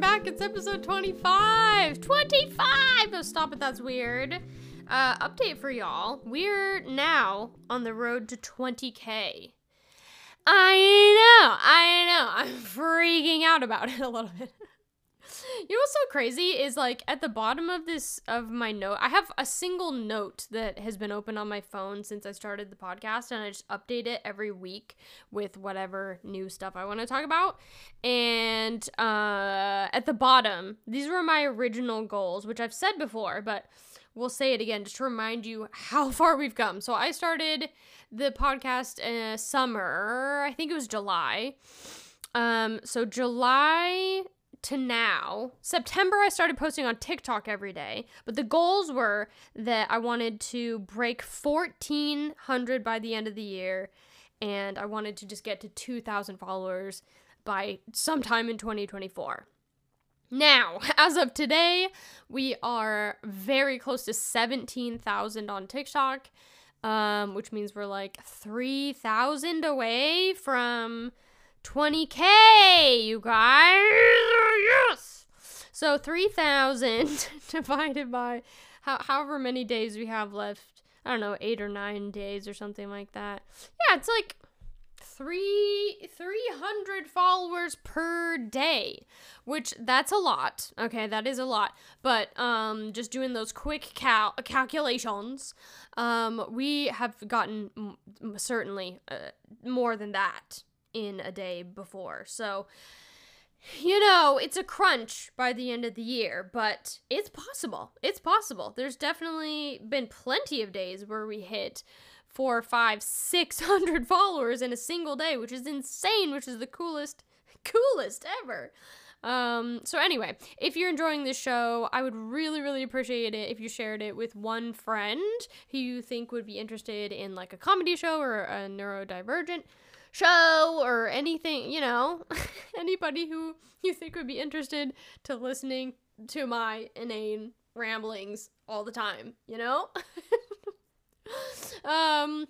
welcome back. It's episode 25. 25! Oh, stop it, that's weird. Uh, update for y'all. We're now on the road to 20k. I know, I know. I'm freaking out about it a little bit. You know what's so crazy is like at the bottom of this of my note, I have a single note that has been open on my phone since I started the podcast, and I just update it every week with whatever new stuff I want to talk about. And uh, at the bottom, these were my original goals, which I've said before, but we'll say it again just to remind you how far we've come. So I started the podcast in summer, I think it was July. Um, so July to now, September, I started posting on TikTok every day, but the goals were that I wanted to break 1,400 by the end of the year, and I wanted to just get to 2,000 followers by sometime in 2024. Now, as of today, we are very close to 17,000 on TikTok, um, which means we're like 3,000 away from 20k, you guys. Yes. So 3,000 divided by how, however many days we have left. I don't know, eight or nine days or something like that. Yeah, it's like three 300 followers per day which that's a lot okay that is a lot but um just doing those quick cal- calculations um we have gotten certainly uh, more than that in a day before. So, you know, it's a crunch by the end of the year, but it's possible. It's possible. There's definitely been plenty of days where we hit four, five, six hundred followers in a single day, which is insane, which is the coolest, coolest ever. Um, so anyway, if you're enjoying this show, I would really, really appreciate it if you shared it with one friend who you think would be interested in like a comedy show or a neurodivergent show or anything, you know, anybody who you think would be interested to listening to my inane ramblings all the time, you know? um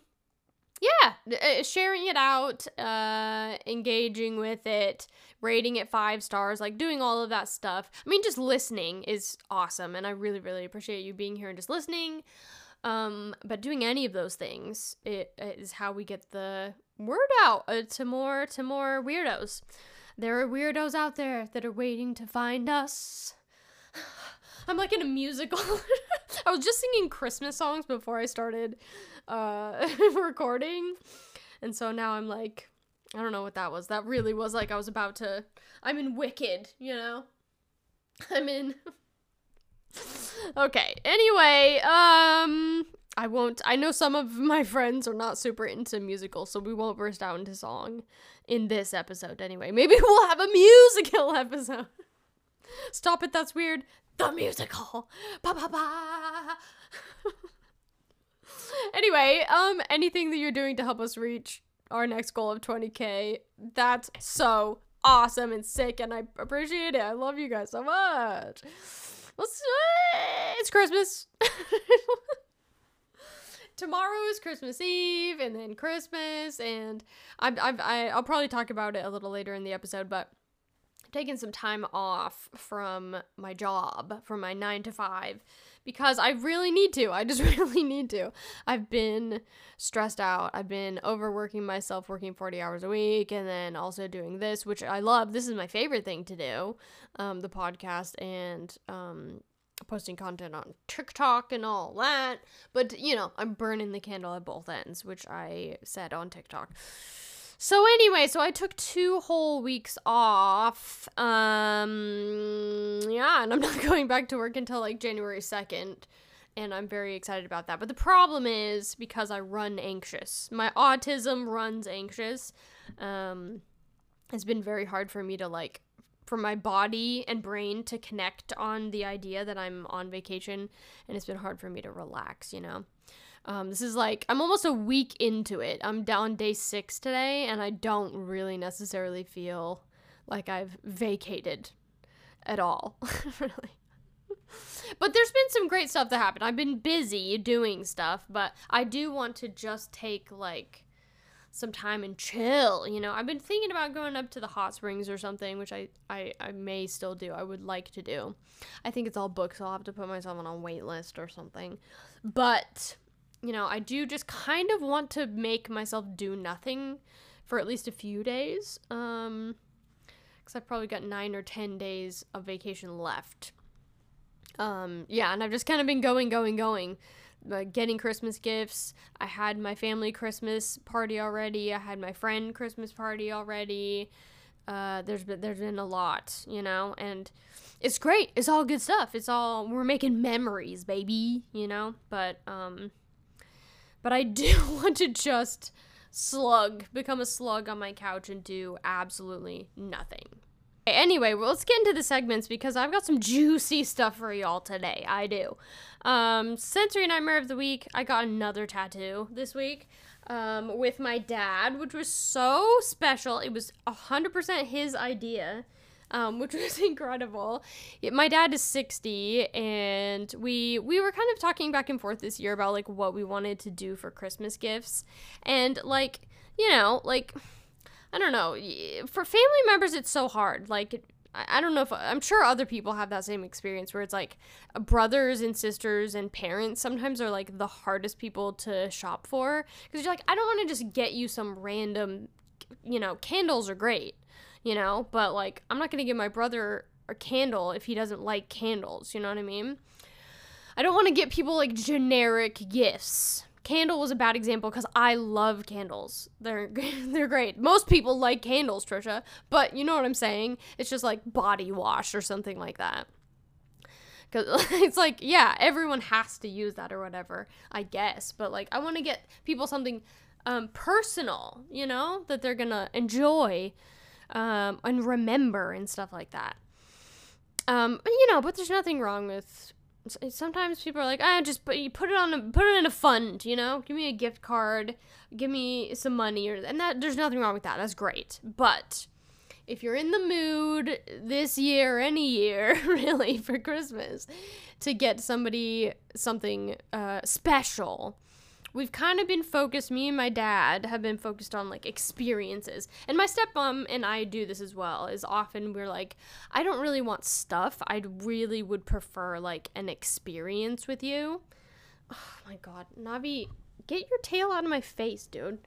yeah, uh, sharing it out, uh engaging with it, rating it 5 stars, like doing all of that stuff. I mean, just listening is awesome and I really really appreciate you being here and just listening. Um, but doing any of those things it, it is how we get the word out uh, to more to more weirdos. There are weirdos out there that are waiting to find us. I'm like in a musical. I was just singing Christmas songs before I started uh, recording. And so now I'm like, I don't know what that was. That really was like I was about to. I'm in Wicked, you know? I'm in. okay. Anyway, um I won't I know some of my friends are not super into musicals, so we won't burst out into song in this episode anyway. Maybe we'll have a musical episode. Stop it, that's weird. The musical. Ba ba ba. anyway, um anything that you're doing to help us reach our next goal of 20k, that's so awesome and sick and I appreciate it. I love you guys so much. Let's, uh, it's Christmas. Tomorrow is Christmas Eve, and then Christmas, and I'll probably talk about it a little later in the episode, but I've taken some time off from my job, from my nine to five, because I really need to. I just really need to. I've been stressed out. I've been overworking myself, working 40 hours a week, and then also doing this, which I love. This is my favorite thing to do um, the podcast and um, posting content on TikTok and all that. But, you know, I'm burning the candle at both ends, which I said on TikTok. So anyway, so I took two whole weeks off. Um yeah, and I'm not going back to work until like January 2nd. And I'm very excited about that. But the problem is because I run anxious. My autism runs anxious. Um it's been very hard for me to like for my body and brain to connect on the idea that I'm on vacation and it's been hard for me to relax, you know. Um, this is like I'm almost a week into it. I'm down day six today, and I don't really necessarily feel like I've vacated at all, really. But there's been some great stuff that happened. I've been busy doing stuff, but I do want to just take like some time and chill. You know, I've been thinking about going up to the hot springs or something, which I, I, I may still do. I would like to do. I think it's all booked, so I'll have to put myself on a wait list or something. But, you know, I do just kind of want to make myself do nothing for at least a few days. Um, because I've probably got nine or ten days of vacation left. Um, yeah, and I've just kind of been going, going, going uh, getting Christmas gifts. I had my family Christmas party already. I had my friend Christmas party already. Uh, there's been there's been a lot, you know, and it's great. It's all good stuff. It's all we're making memories, baby, you know. But um, but I do want to just slug, become a slug on my couch and do absolutely nothing. Anyway, well, let's get into the segments because I've got some juicy stuff for y'all today. I do. Um, sensory nightmare of the week. I got another tattoo this week um, with my dad, which was so special. It was 100% his idea. Um, which was incredible. My dad is 60 and we we were kind of talking back and forth this year about like what we wanted to do for Christmas gifts. And like, you know, like I don't know. For family members, it's so hard. Like, I don't know if I'm sure other people have that same experience where it's like uh, brothers and sisters and parents sometimes are like the hardest people to shop for because you're like, I don't want to just get you some random, you know, candles are great, you know, but like, I'm not going to give my brother a candle if he doesn't like candles, you know what I mean? I don't want to get people like generic gifts Candle was a bad example because I love candles. They're they're great. Most people like candles, Trisha, but you know what I'm saying. It's just like body wash or something like that. Cause it's like yeah, everyone has to use that or whatever, I guess. But like I want to get people something um, personal, you know, that they're gonna enjoy um, and remember and stuff like that. Um, you know, but there's nothing wrong with sometimes people are like, ah, just put you put it on a put it in a fund, you know, give me a gift card, give me some money, or and that there's nothing wrong with that. That's great, but if you're in the mood this year, any year, really, for Christmas, to get somebody something uh, special, we've kind of been focused me and my dad have been focused on like experiences. And my stepmom and i do this as well is often we're like i don't really want stuff. I really would prefer like an experience with you. Oh my god navi get your tail out of my face dude.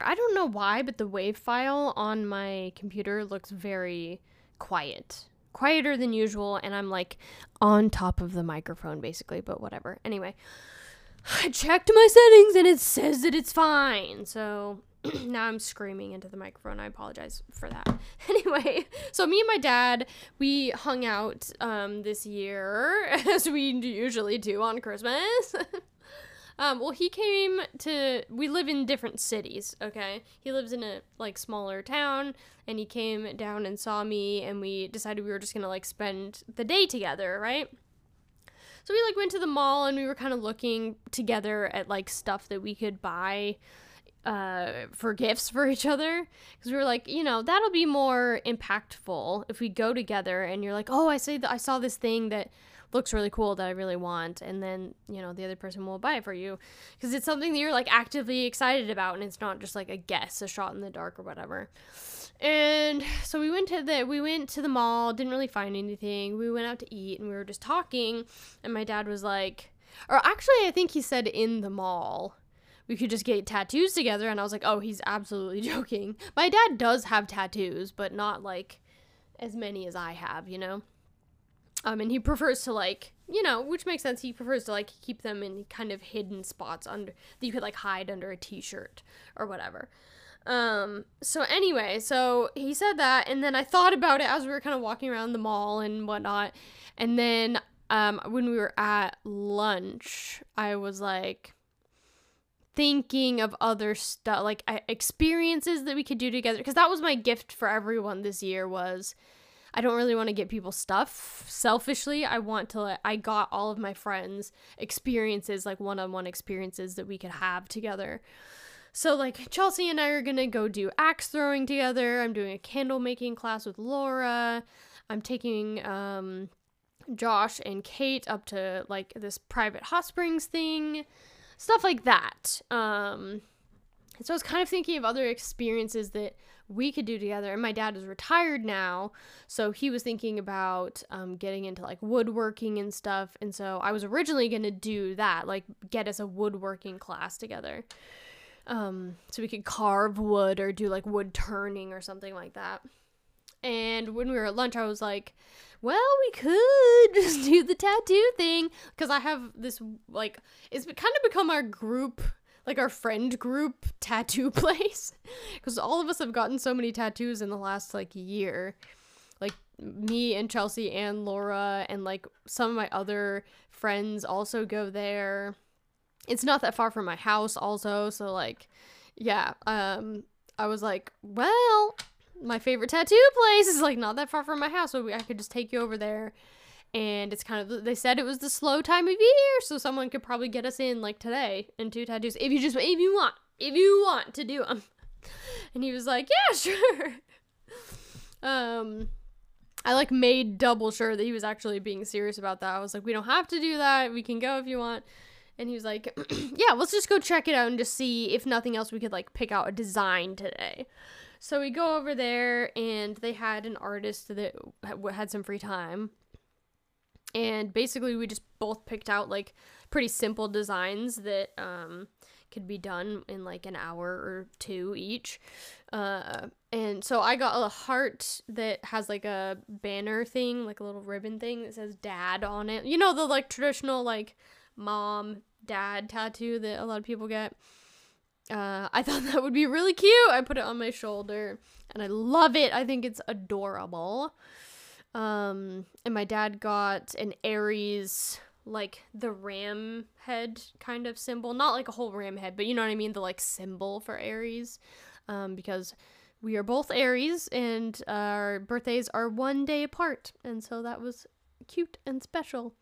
I don't know why but the wave file on my computer looks very quiet quieter than usual and i'm like on top of the microphone basically but whatever. Anyway I checked my settings and it says that it's fine. So now I'm screaming into the microphone. I apologize for that. Anyway, so me and my dad, we hung out um, this year as we usually do on Christmas. um, well, he came to. We live in different cities. Okay, he lives in a like smaller town, and he came down and saw me, and we decided we were just gonna like spend the day together, right? So we like went to the mall and we were kind of looking together at like stuff that we could buy uh, for gifts for each other because we were like, you know, that'll be more impactful if we go together and you're like, oh, I say that I saw this thing that looks really cool that I really want, and then you know the other person will buy it for you because it's something that you're like actively excited about, and it's not just like a guess, a shot in the dark or whatever. And so we went to the we went to the mall, didn't really find anything. We went out to eat and we were just talking and my dad was like or actually I think he said in the mall we could just get tattoos together and I was like, "Oh, he's absolutely joking." My dad does have tattoos, but not like as many as I have, you know. Um and he prefers to like, you know, which makes sense. He prefers to like keep them in kind of hidden spots under that you could like hide under a t-shirt or whatever. Um, so anyway, so he said that, and then I thought about it as we were kind of walking around the mall and whatnot. And then um, when we were at lunch, I was like thinking of other stuff, like experiences that we could do together. Because that was my gift for everyone this year was I don't really want to get people stuff selfishly. I want to I got all of my friends experiences, like one on one experiences that we could have together. So, like, Chelsea and I are gonna go do axe throwing together. I'm doing a candle making class with Laura. I'm taking um, Josh and Kate up to like this private hot springs thing, stuff like that. Um, so I was kind of thinking of other experiences that we could do together. And my dad is retired now, so he was thinking about um, getting into like woodworking and stuff. And so I was originally gonna do that, like get us a woodworking class together, um, so we could carve wood or do like wood turning or something like that. And when we were at lunch, I was like, well, we could just do the tattoo thing. Because I have this like it's kind of become our group like our friend group tattoo place. Because all of us have gotten so many tattoos in the last like year. Like me and chelsea and laura and like some of my other friends also go there it's not that far from my house also so like yeah um i was like well my favorite tattoo place is like not that far from my house so we, i could just take you over there. And it's kind of they said it was the slow time of year so someone could probably get us in like today and do tattoos if you just if you want if you want to do them and he was like yeah sure. Um i like made double sure that he was actually being serious about that. I was like we don't have to do that. We can go if you want and he was like yeah let's just go check it out and just see if nothing else we could like pick out a design today. So we go over there and they had an artist that had some free time. And basically we just both picked out like pretty simple designs that um, could be done in like an hour or two each. Uh, and so i got a heart that has like a banner thing like a little ribbon thing that says dad on it. You know the like traditional like mom dad tattoo that a lot of people get uh, I thought that would be really cute. I put it on my shoulder and I love it. I think it's adorable. Um, and my dad got an Aries, like the ram head kind of symbol. Not like a whole ram head, but you know what I mean? The like symbol for Aries. Um, because we are both Aries and our birthdays are one day apart. And so that was cute and special.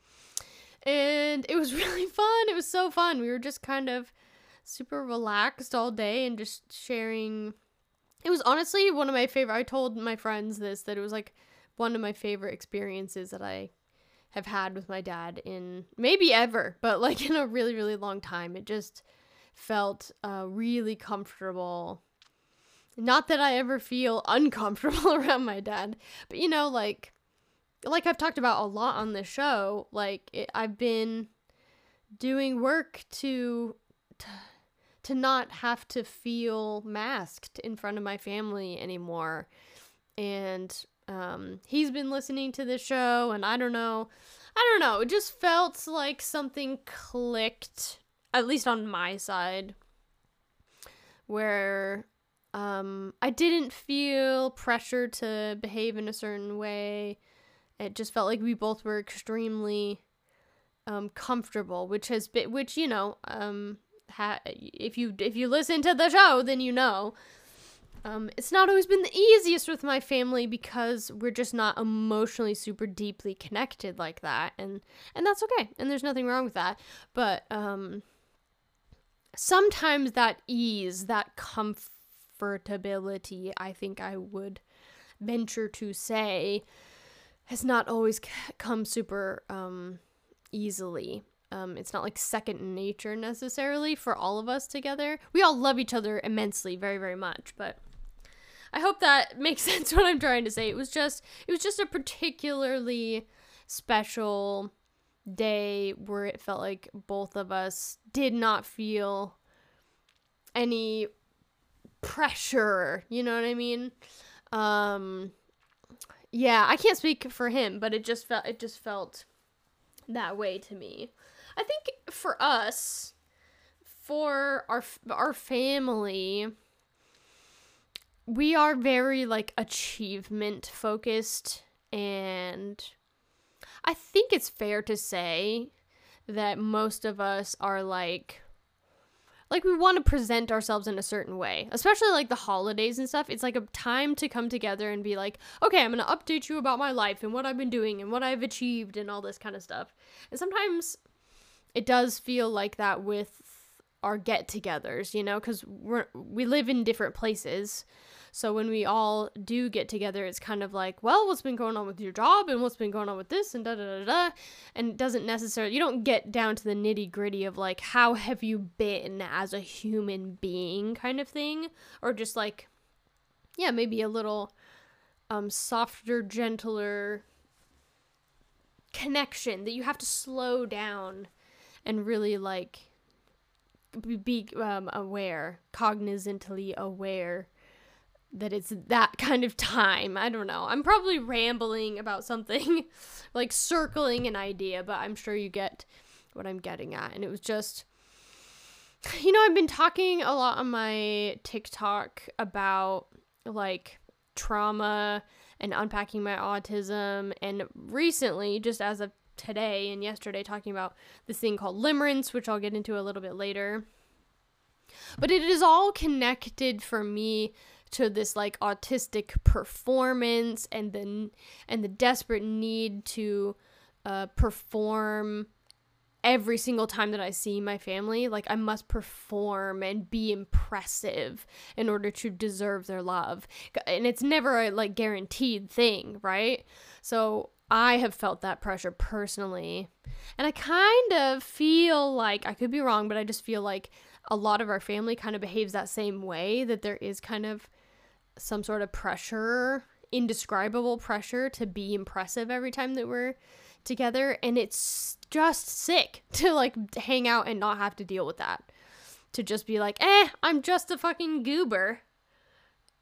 And it was really fun. It was so fun. We were just kind of super relaxed all day and just sharing. It was honestly one of my favorite. I told my friends this that it was like one of my favorite experiences that I have had with my dad in maybe ever, but like in a really, really long time. It just felt uh, really comfortable. Not that I ever feel uncomfortable around my dad, but you know, like, like I've talked about a lot on this show, like it, I've been doing work to, to to not have to feel masked in front of my family anymore. And um, he's been listening to the show, and I don't know. I don't know. It just felt like something clicked, at least on my side, where um, I didn't feel pressure to behave in a certain way. It just felt like we both were extremely um, comfortable, which has been, which you know, um, ha- if you if you listen to the show, then you know um, it's not always been the easiest with my family because we're just not emotionally super deeply connected like that, and and that's okay, and there's nothing wrong with that. But um, sometimes that ease, that comfortability, I think I would venture to say, has not always come super um, easily. Um, it's not like second nature necessarily for all of us together. We all love each other immensely, very, very much, but I hope that makes sense what I'm trying to say. It was just it was just a particularly special day where it felt like both of us did not feel any pressure, you know what I mean? Um yeah, I can't speak for him, but it just felt it just felt that way to me. I think for us for our our family we are very like achievement focused and I think it's fair to say that most of us are like like we want to present ourselves in a certain way especially like the holidays and stuff it's like a time to come together and be like okay i'm going to update you about my life and what i've been doing and what i've achieved and all this kind of stuff and sometimes it does feel like that with our get-togethers, you know, we we live in different places. So when we all do get together, it's kind of like, well, what's been going on with your job and what's been going on with this and da da da da. And it doesn't necessarily, you don't get down to the nitty gritty of like, how have you been as a human being kind of thing. Or just like, yeah, maybe a little um, softer, gentler connection that you have to slow down and really like be um, aware, cognizantly aware that it's that kind of time. I don't know. I'm probably rambling about something, like circling an idea, but I'm sure you get what I'm getting at. And it was just, you know, I've been talking a lot on my TikTok about like trauma and unpacking my autism. And recently, just as of today and yesterday, talking about this thing called limerence, which I'll get into a little bit later. But it is all connected for me to this like autistic performance and the and the desperate need to uh, perform every single time that I see my family. Like I must perform and be impressive in order to deserve their love, and it's never a like guaranteed thing, right? So I have felt that pressure personally. And I kind of feel like I could be wrong, but I just feel like a lot of our family kind of behaves that same way that there is kind of some sort of pressure, indescribable pressure to be impressive every time that we're together and it's just sick to like hang out and not have to deal with that. To just be like, "Eh, I'm just a fucking goober."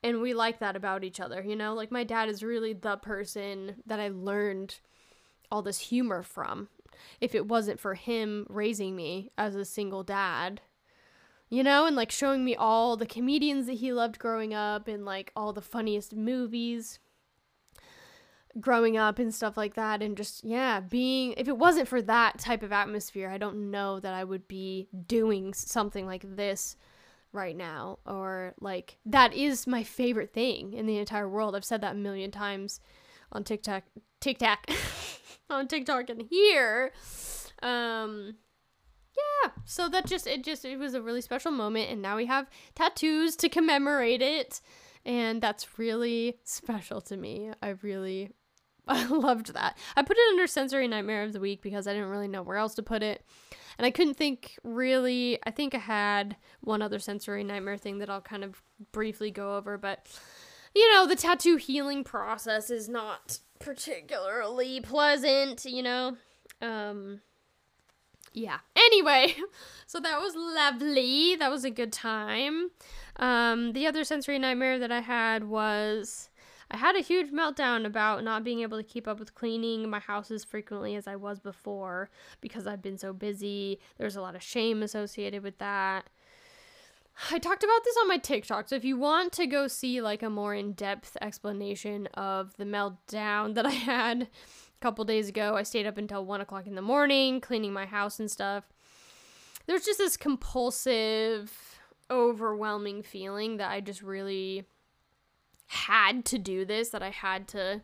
And we like that about each other, you know? Like my dad is really the person that I learned all this humor from. If it wasn't for him raising me as a single dad, you know, and like showing me all the comedians that he loved growing up and like all the funniest movies growing up and stuff like that. And just yeah being if it wasn't for that type of atmosphere i don't know that i would be doing something like this right now. Or like that is my favorite thing in the entire world. I've said that a million times on tiktok tiktok on tiktok and here. Um yeah so that just it just it was a really special moment and now we have tattoos to commemorate it and that's really special to me i really I loved that. I put it under sensory nightmare of the week because I didn't really know where else to put it. And I couldn't think really. I think I had one other sensory nightmare thing that I'll kind of briefly go over, but you know, the tattoo healing process is not particularly pleasant, you know. Um yeah. Anyway, so that was lovely. That was a good time. Um, the other sensory nightmare that I had was I had a huge meltdown about not being able to keep up with cleaning my house as frequently as I was before because I've been so busy. There's a lot of shame associated with that. I talked about this on my TikTok, so if you want to go see like a more in-depth explanation of the meltdown that I had, couple days ago. I stayed up until one o'clock in the morning cleaning my house and stuff. There's just this compulsive, overwhelming feeling that I just really had to do this, that I had to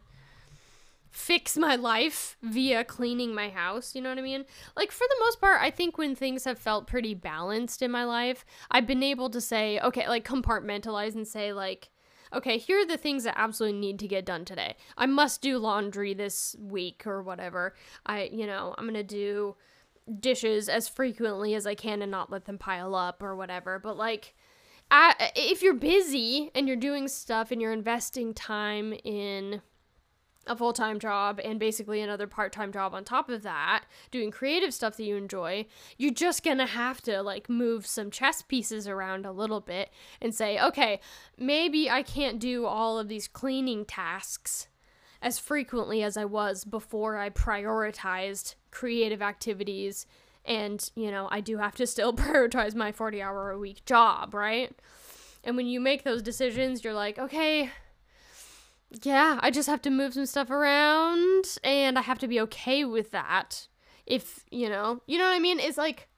fix my life via cleaning my house. You know what I mean? Like, for the most part, I think when things have felt pretty balanced in my life, I've been able to say, okay, like compartmentalize and say, like, okay, here are the things that absolutely need to get done today. I must do laundry this week or whatever. I, you know, I'm going to do dishes as frequently as I can and not let them pile up or whatever. But like, I, if you're busy and you're doing stuff and you're investing time in a full time job and basically another part time job on top of that, doing creative stuff that you enjoy, you're just gonna have to like move some chess pieces around a little bit and say, okay, maybe I can't do all of these cleaning tasks as frequently as I was before I prioritized creative activities. And, you know, I do have to still prioritize my 40 hour a week job, right? And when you make those decisions, you're like, okay, yeah, I just have to move some stuff around and I have to be okay with that. If, you know, you know what I mean? It's like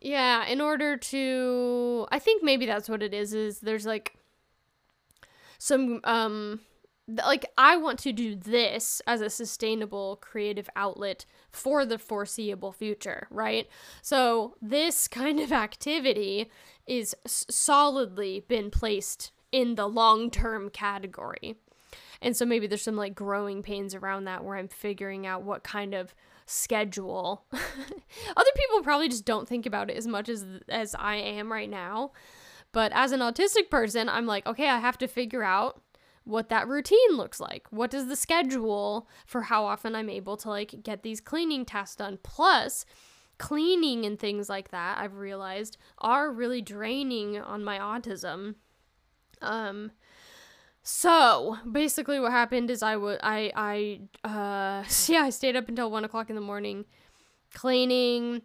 yeah, in order to I think maybe that's what it is is there's like some um like I want to do this as a sustainable creative outlet for the foreseeable future, right? So this kind of activity is solidly been placed in the long-term category. And so maybe there's some like growing pains around that where I'm figuring out what kind of schedule. Other people probably just don't think about it as much as as I am right now. But as an autistic person, I'm like, okay, I have to figure out what that routine looks like. What does the schedule for how often I'm able to like get these cleaning tasks done? Plus, cleaning and things like that, I've realized are really draining on my autism. Um so basically what happened is I would I I uh yeah, I stayed up until one o'clock in the morning cleaning.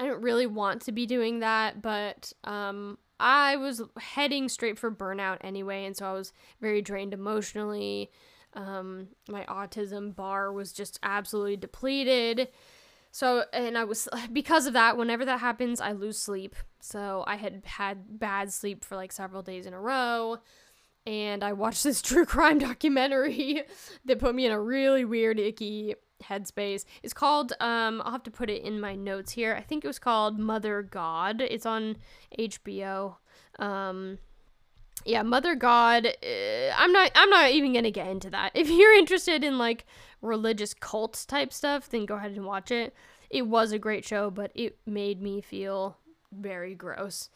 I didn't really want to be doing that, but um I was heading straight for burnout anyway, and so I was very drained emotionally. Um, my autism bar was just absolutely depleted. So, and I was, because of that, whenever that happens, I lose sleep. So, I had had bad sleep for like several days in a row. And I watched this true crime documentary that put me in a really weird, icky headspace. It's called, um, I'll have to put it in my notes here. I think it was called Mother God. It's on HBO. Um, yeah, Mother God. Uh, I'm not. I'm not even gonna get into that. If you're interested in like religious cult type stuff, then go ahead and watch it. It was a great show, but it made me feel very gross.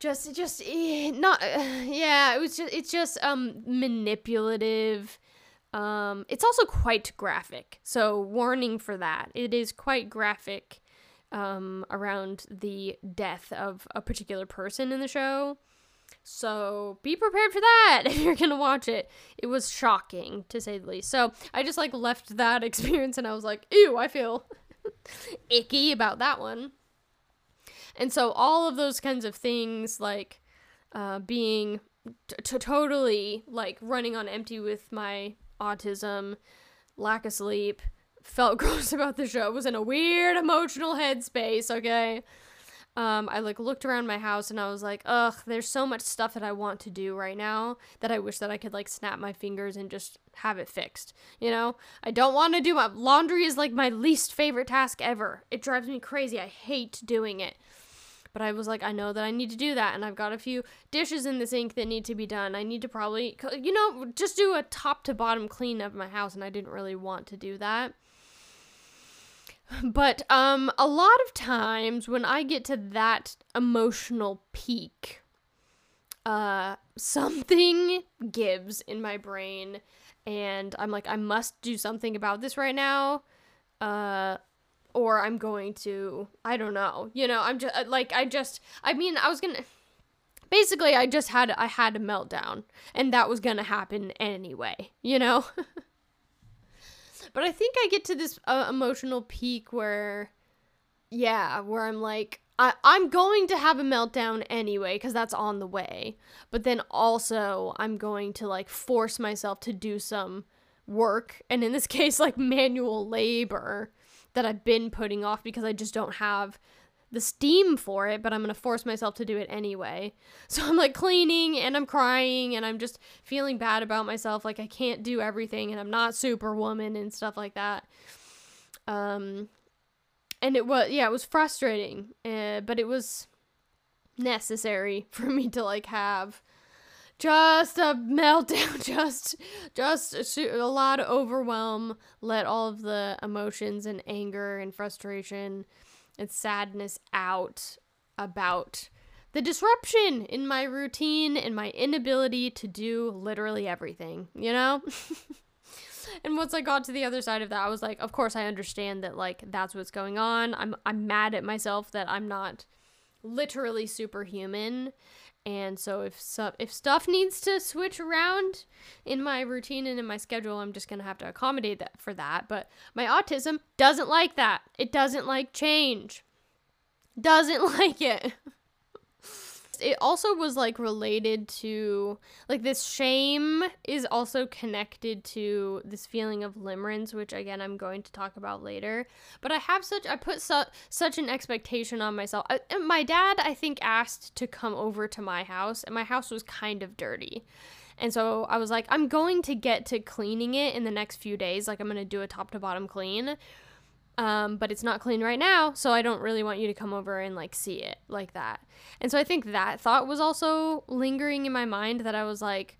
Just, just eh, not. Yeah, it was just. It's just um manipulative. Um, it's also quite graphic, so warning for that. It is quite graphic um, around the death of a particular person in the show. So be prepared for that if you're gonna watch it. It was shocking to say the least. So I just like left that experience and I was like, ew, I feel icky about that one. And so all of those kinds of things, like uh, being t- totally like running on empty with my autism, lack of sleep, felt gross about the show, was in a weird emotional headspace, okay? Um, I like looked around my house and I was like, ugh, there's so much stuff that I want to do right now that I wish that I could like snap my fingers and just have it fixed. You know, I don't want to do my laundry is like my least favorite task ever. It drives me crazy. I hate doing it. But I was like, I know that I need to do that, and I've got a few dishes in the sink that need to be done. I need to probably, you know, just do a top to bottom clean of my house, and I didn't really want to do that. But um a lot of times when I get to that emotional peak, uh something gives in my brain and I'm like I must do something about this right now. Uh or I'm going to I don't know. You know, I'm just uh, like I just I mean, I was to basically I just had I had a meltdown and that was to happen anyway, you know? But I think I get to this uh, emotional peak where, yeah, where I'm like, I, I'm going to have a meltdown anyway because that's on the way. But then also, I'm going to like force myself to do some work, and in this case, like manual labor that I've been putting off because I just don't have the steam for it, but I'm gonna force myself to do it anyway. So I'm like cleaning and I'm crying and I'm just feeling bad about myself. Like I can't do everything and I'm not superwoman and stuff like that. Um, and it was, yeah, it was frustrating, uh, but it was necessary for me to like have just a meltdown just just a lot of overwhelm let all of the emotions and anger and frustration and sadness out about the disruption in my routine and my inability to do literally everything, you know? and once I got to the other side of that, I was like, of course I understand that like that's what's going on. I'm I'm mad at myself that I'm not literally superhuman. And so if so, if stuff needs to switch around in my routine and in my schedule, I'm just going to have to accommodate that for that. But my autism doesn't like that. It doesn't like change. Doesn't like it. It also was like related to like this shame is also connected to this feeling of limerence which again i'm going to talk about later. But i have such i put su- such an expectation on myself. I, my dad i think asked to come over to my house and my house was kind of dirty. And so i was like i'm going to get to cleaning it in the next few days. Like i'm going to do a top to bottom clean um, but it's not clean right now, so I don't really want you to come over and like see it like that. And so I think that thought was also lingering in my mind that I was like,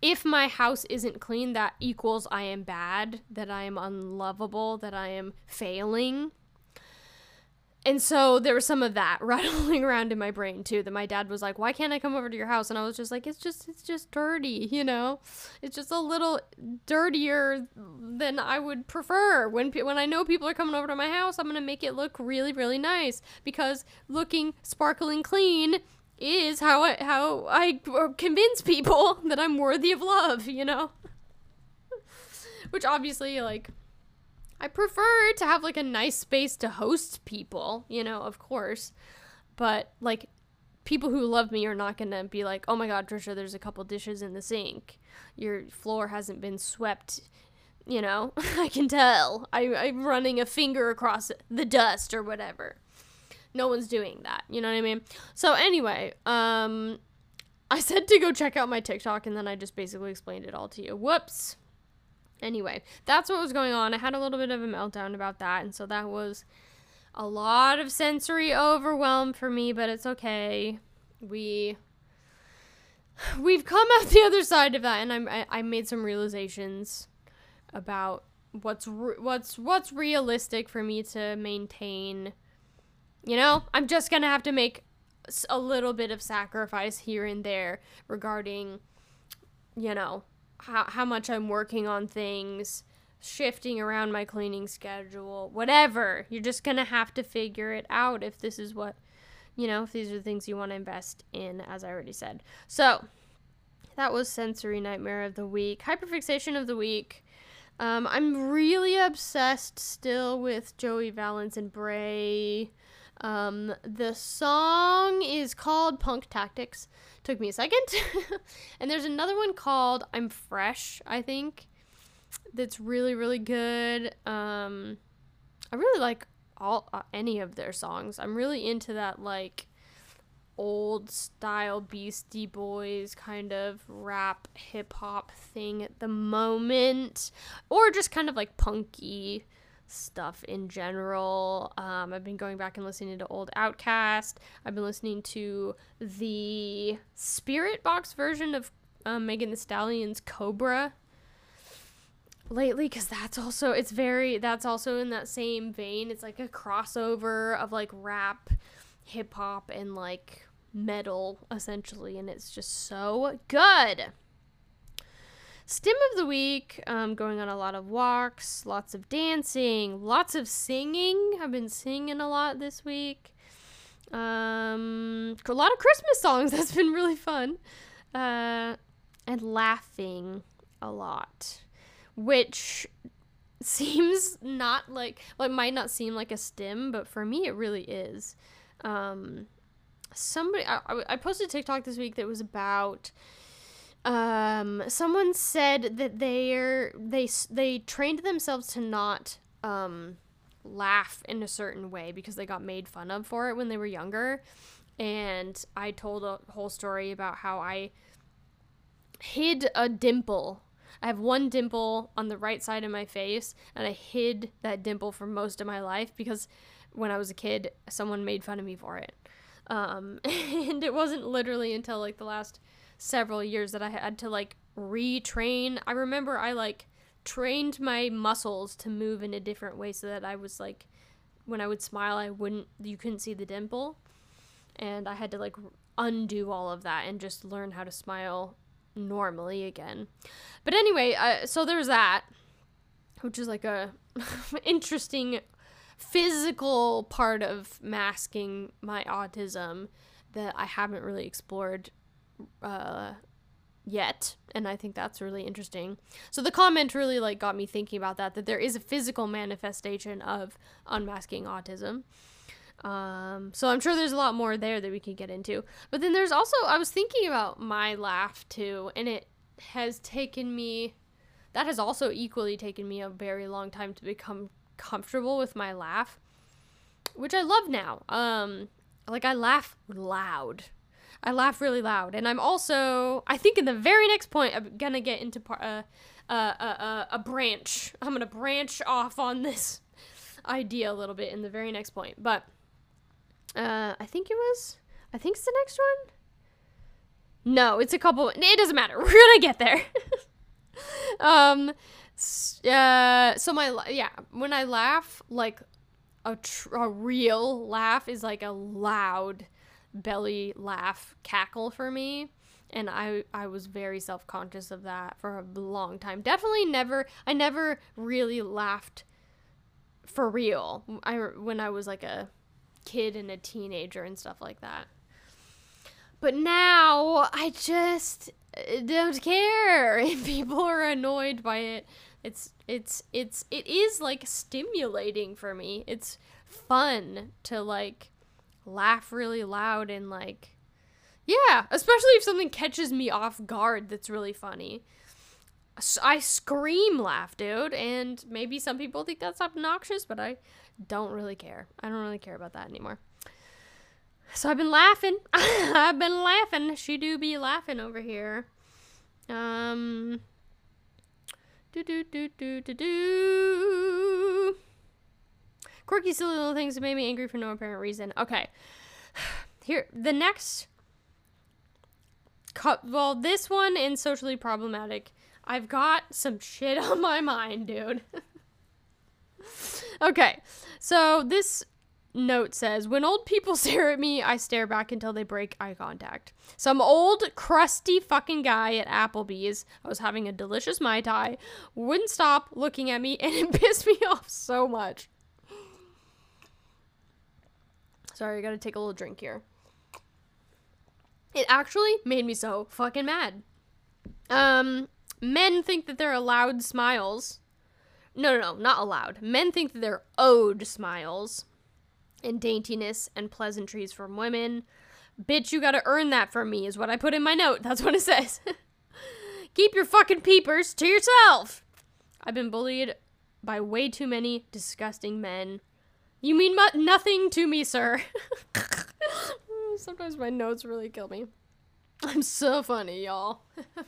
if my house isn't clean, that equals I am bad, that I am unlovable, that I am failing. And so there was some of that rattling around in my brain too. That my dad was like, "Why can't I come over to your house?" And I was just like, "It's just, it's just dirty, you know. It's just a little dirtier than I would prefer. When when I know people are coming over to my house, I'm gonna make it look really, really nice because looking sparkling clean is how I how I convince people that I'm worthy of love, you know. Which obviously, like, I prefer to have like a nice space to host people, you know, of course. But like people who love me are not going to be like, "Oh my god, Trisha, there's a couple dishes in the sink. Your floor hasn't been swept." You know, I can tell. I, I'm running a finger across the dust or whatever. No one's doing that. You know what I mean? So anyway, um, I said to go check out my TikTok, and then I just basically explained it all to you. Whoops. Anyway, that's what was going on. I had a little bit of a meltdown about that, and so that was a lot of sensory overwhelm for me, but it's okay. We we've come out the other side of that, and I'm, I, I made some realizations about what's re- what's what's realistic for me to maintain. You know, I'm just gonna have to make a little bit of sacrifice here and there regarding, you know, how, how much I'm working on things, shifting around my cleaning schedule, whatever. You're just going to have to figure it out if this is what, you know, if these are the things you want to invest in, as I already said. So, that was sensory nightmare of the week. Hyperfixation of the week. Um, I'm really obsessed still with Joey Valence and Brae. Um, the song is called Punk Tactics. Took me a second. and there's another one called I'm Fresh, I think. That's really really good. Um, I really like all uh, any of their songs. I'm really into that like old style Beastie Boys kind of rap hip hop thing at the moment, or just kind of like punky stuff in general. Um, I've been going back and listening to old OutKast. I've been listening to the Spiritbox version of um, Megan Thee Stallion's Cobra lately because that's also it's very that's also in that same vein it's like a crossover of like rap hip hop and like metal essentially and it's just so good Stim of the week, um, going on a lot of walks, lots of dancing, lots of singing. I've been singing a lot this week. Um, a lot of Christmas songs. That's been really fun. Uh, and laughing a lot, which seems not like, well, it might not seem like a stim, but for me, it really is. Um, somebody, I, I posted TikTok this week that was about um someone said that they're they they trained themselves to not um laugh in a certain way because they got made fun of for it when they were younger. And i told a whole story about how i hid a dimple. I have one dimple on the right side of my face and i hid that dimple for most of my life because when i was a kid someone made fun of me for it. Um and it wasn't literally until like the last several years that I had to like retrain. I remember I like trained my muscles to move in a different way so that I was like when I would smile I wouldn't you couldn't see the dimple. And I had to like undo all of that and just learn how to smile normally again. But anyway, uh, so there's that which is like a interesting physical part of masking my autism that I haven't really explored uh, yet and i think that's really interesting so the comment really like got me thinking about that that there is a physical manifestation of unmasking autism Um, so I'm sure there's a lot more there that we can get into. But then there's also I was thinking about my laugh too, and it has taken me that has also equally taken me a very long time to become comfortable with my laugh, which I love now. Um, like I laugh loud. I laugh really loud, and I'm also I think in the very next point I'm gonna get into par- uh, uh, uh, uh, a branch. I'm gonna branch off on this idea a little bit in the very next point, but uh, I think it was. I think it's the next one. No, it's a couple. It doesn't matter. We're gonna get there. um, uh, so my yeah, when I laugh, like a tr- a real laugh is like a loud belly laugh cackle for me and I I was very self-conscious of that for a long time. Definitely never I never really laughed for real. I when I was like a kid and a teenager and stuff like that. But now I just uh, don't care if people are annoyed by it. It's it's it's it is like stimulating for me. It's fun to like laugh really loud and like yeah, especially if something catches me off guard that's really funny. I scream laugh, dude, and maybe some people think that's obnoxious, but I don't really care. I don't really care about that anymore. So I've been laughing. I've been laughing. She do be laughing over here. Um. Do do do do do do. Quirky, silly little things that made me angry for no apparent reason. Okay. Here, the next. well, this one in socially problematic. I've got some shit on my mind, dude. okay, so this note says When old people stare at me, I stare back until they break eye contact. Some old, crusty fucking guy at Applebee's, I was having a delicious Mai Tai, wouldn't stop looking at me, and it pissed me off so much. Sorry, I gotta take a little drink here. It actually made me so fucking mad. Um, men think that they're allowed smiles. No, no, no, not allowed. Men think that they're owed smiles and daintiness and pleasantries from women. Bitch, you gotta earn that from me, is what I put in my note. That's what it says. Keep your fucking peepers to yourself. I've been bullied by way too many disgusting men. You mean nothing to me, sir. Sometimes my notes really kill me. I'm so funny, y'all.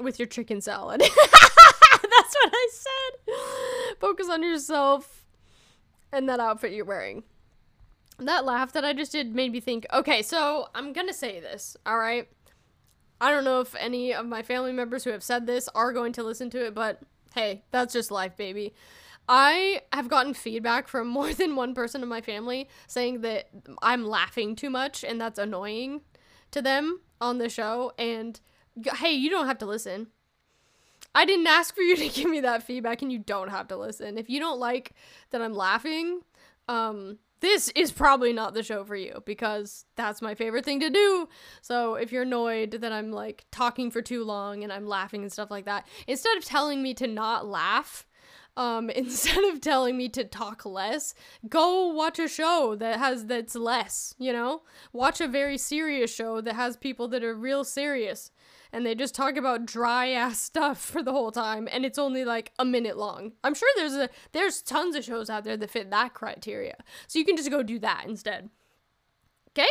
With your chicken salad. That's what I said. Focus on yourself and that outfit you're wearing. That laugh that I just did made me think, okay, so I'm gonna say this, alright? I don't know if any of my family members who have said this are going to listen to it, but hey, that's just life, baby. I have gotten feedback from more than one person in my family saying that I'm laughing too much and that's annoying to them on the show. And hey, you don't have to listen. I didn't ask for you to give me that feedback and you don't have to listen. If you don't like that I'm laughing, um, this is probably not the show for you because that's my favorite thing to do. So if you're annoyed that I'm like talking for too long and I'm laughing and stuff like that, instead of telling me to not laugh, um, instead of telling me to talk less, go watch a show that has that's less, you know? Watch a very serious show that has people that are real serious and they just talk about dry ass stuff for the whole time and it's only like a minute long. I'm sure there's a there's tons of shows out there that fit that criteria. So you can just go do that instead. Okay?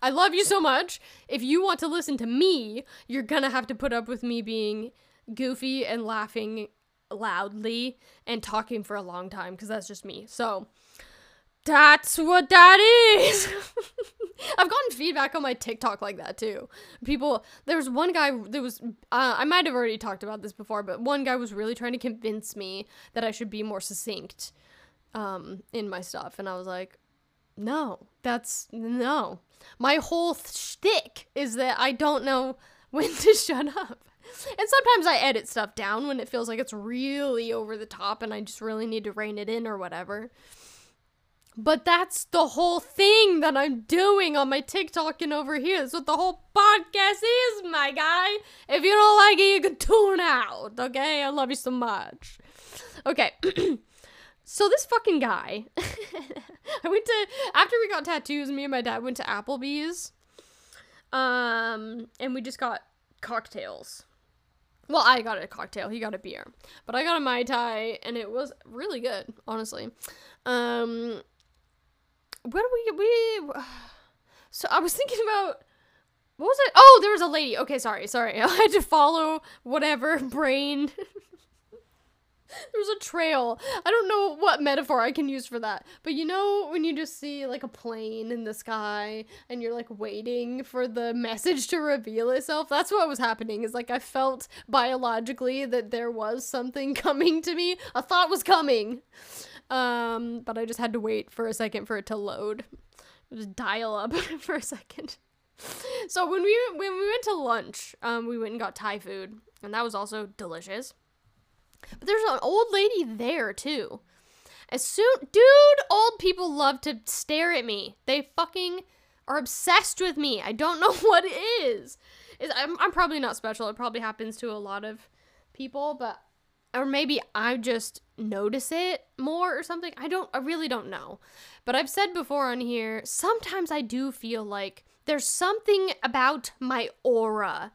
I love you so much. If you want to listen to me, you're gonna have to put up with me being goofy and laughing loudly and talking for a long time because that's just me. So that's what that is. I've gotten feedback on my TikTok like that too. People, there was one guy that was, uh, I might have already talked about this before, but one guy was really trying to convince me that I should be more succinct um, in my stuff. And I was like, no, that's no. My whole shtick is that I don't know when to shut up. And sometimes I edit stuff down when it feels like it's really over the top and I just really need to rein it in or whatever. But that's the whole thing that I'm doing on my TikTok and over here. That's what the whole podcast is, my guy. If you don't like it, you can tune out, okay? I love you so much. Okay. so this fucking guy, I went to after we got tattoos. Me and my dad went to Applebee's, um, and we just got cocktails. Well, I got a cocktail. He got a beer, but I got a mai tai, and it was really good, honestly. Um, what do we we? So I was thinking about what was it? Oh, there was a lady. Okay, sorry, sorry. I had to follow whatever brain. there was a trail. I don't know what metaphor I can use for that. But you know when you just see like a plane in the sky and you're like waiting for the message to reveal itself? That's what was happening. Is like I felt biologically that there was something coming to me. A thought was coming. Um, but I just had to wait for a second for it to load. Just dial up for a second. So when we when we went to lunch, um, we went and got Thai food, and that was also delicious. But there's an old lady there too. As soon, dude, old people love to stare at me. They fucking are obsessed with me. I don't know what it is. Is I'm I'm probably not special. It probably happens to a lot of people, but or maybe I just notice it more or something. I don't I really don't know. But I've said before on here, sometimes I do feel like there's something about my aura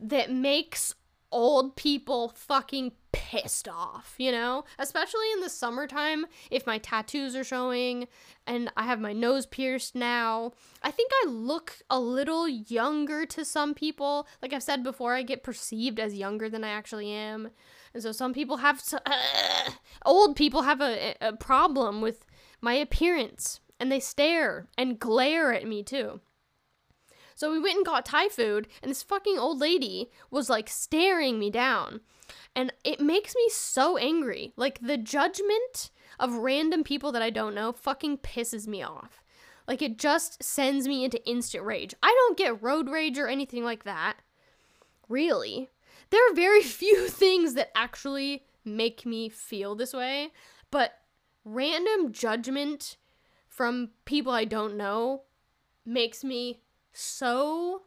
that makes old people fucking pissed off, you know? Especially in the summertime, if my tattoos are showing and I have my nose pierced now. I think I look a little younger to some people. Like I've said before, I get perceived as younger than I actually am. And so some people have, to, uh, old people have a, a problem with my appearance and they stare and glare at me too. So we went and got Thai food, and this fucking old lady was like staring me down. And it makes me so angry. Like the judgment of random people that I don't know fucking pisses me off. Like it just sends me into instant rage. I don't get road rage or anything like that. Really. There are very few things that actually make me feel this way, but random judgment from people I don't know makes me so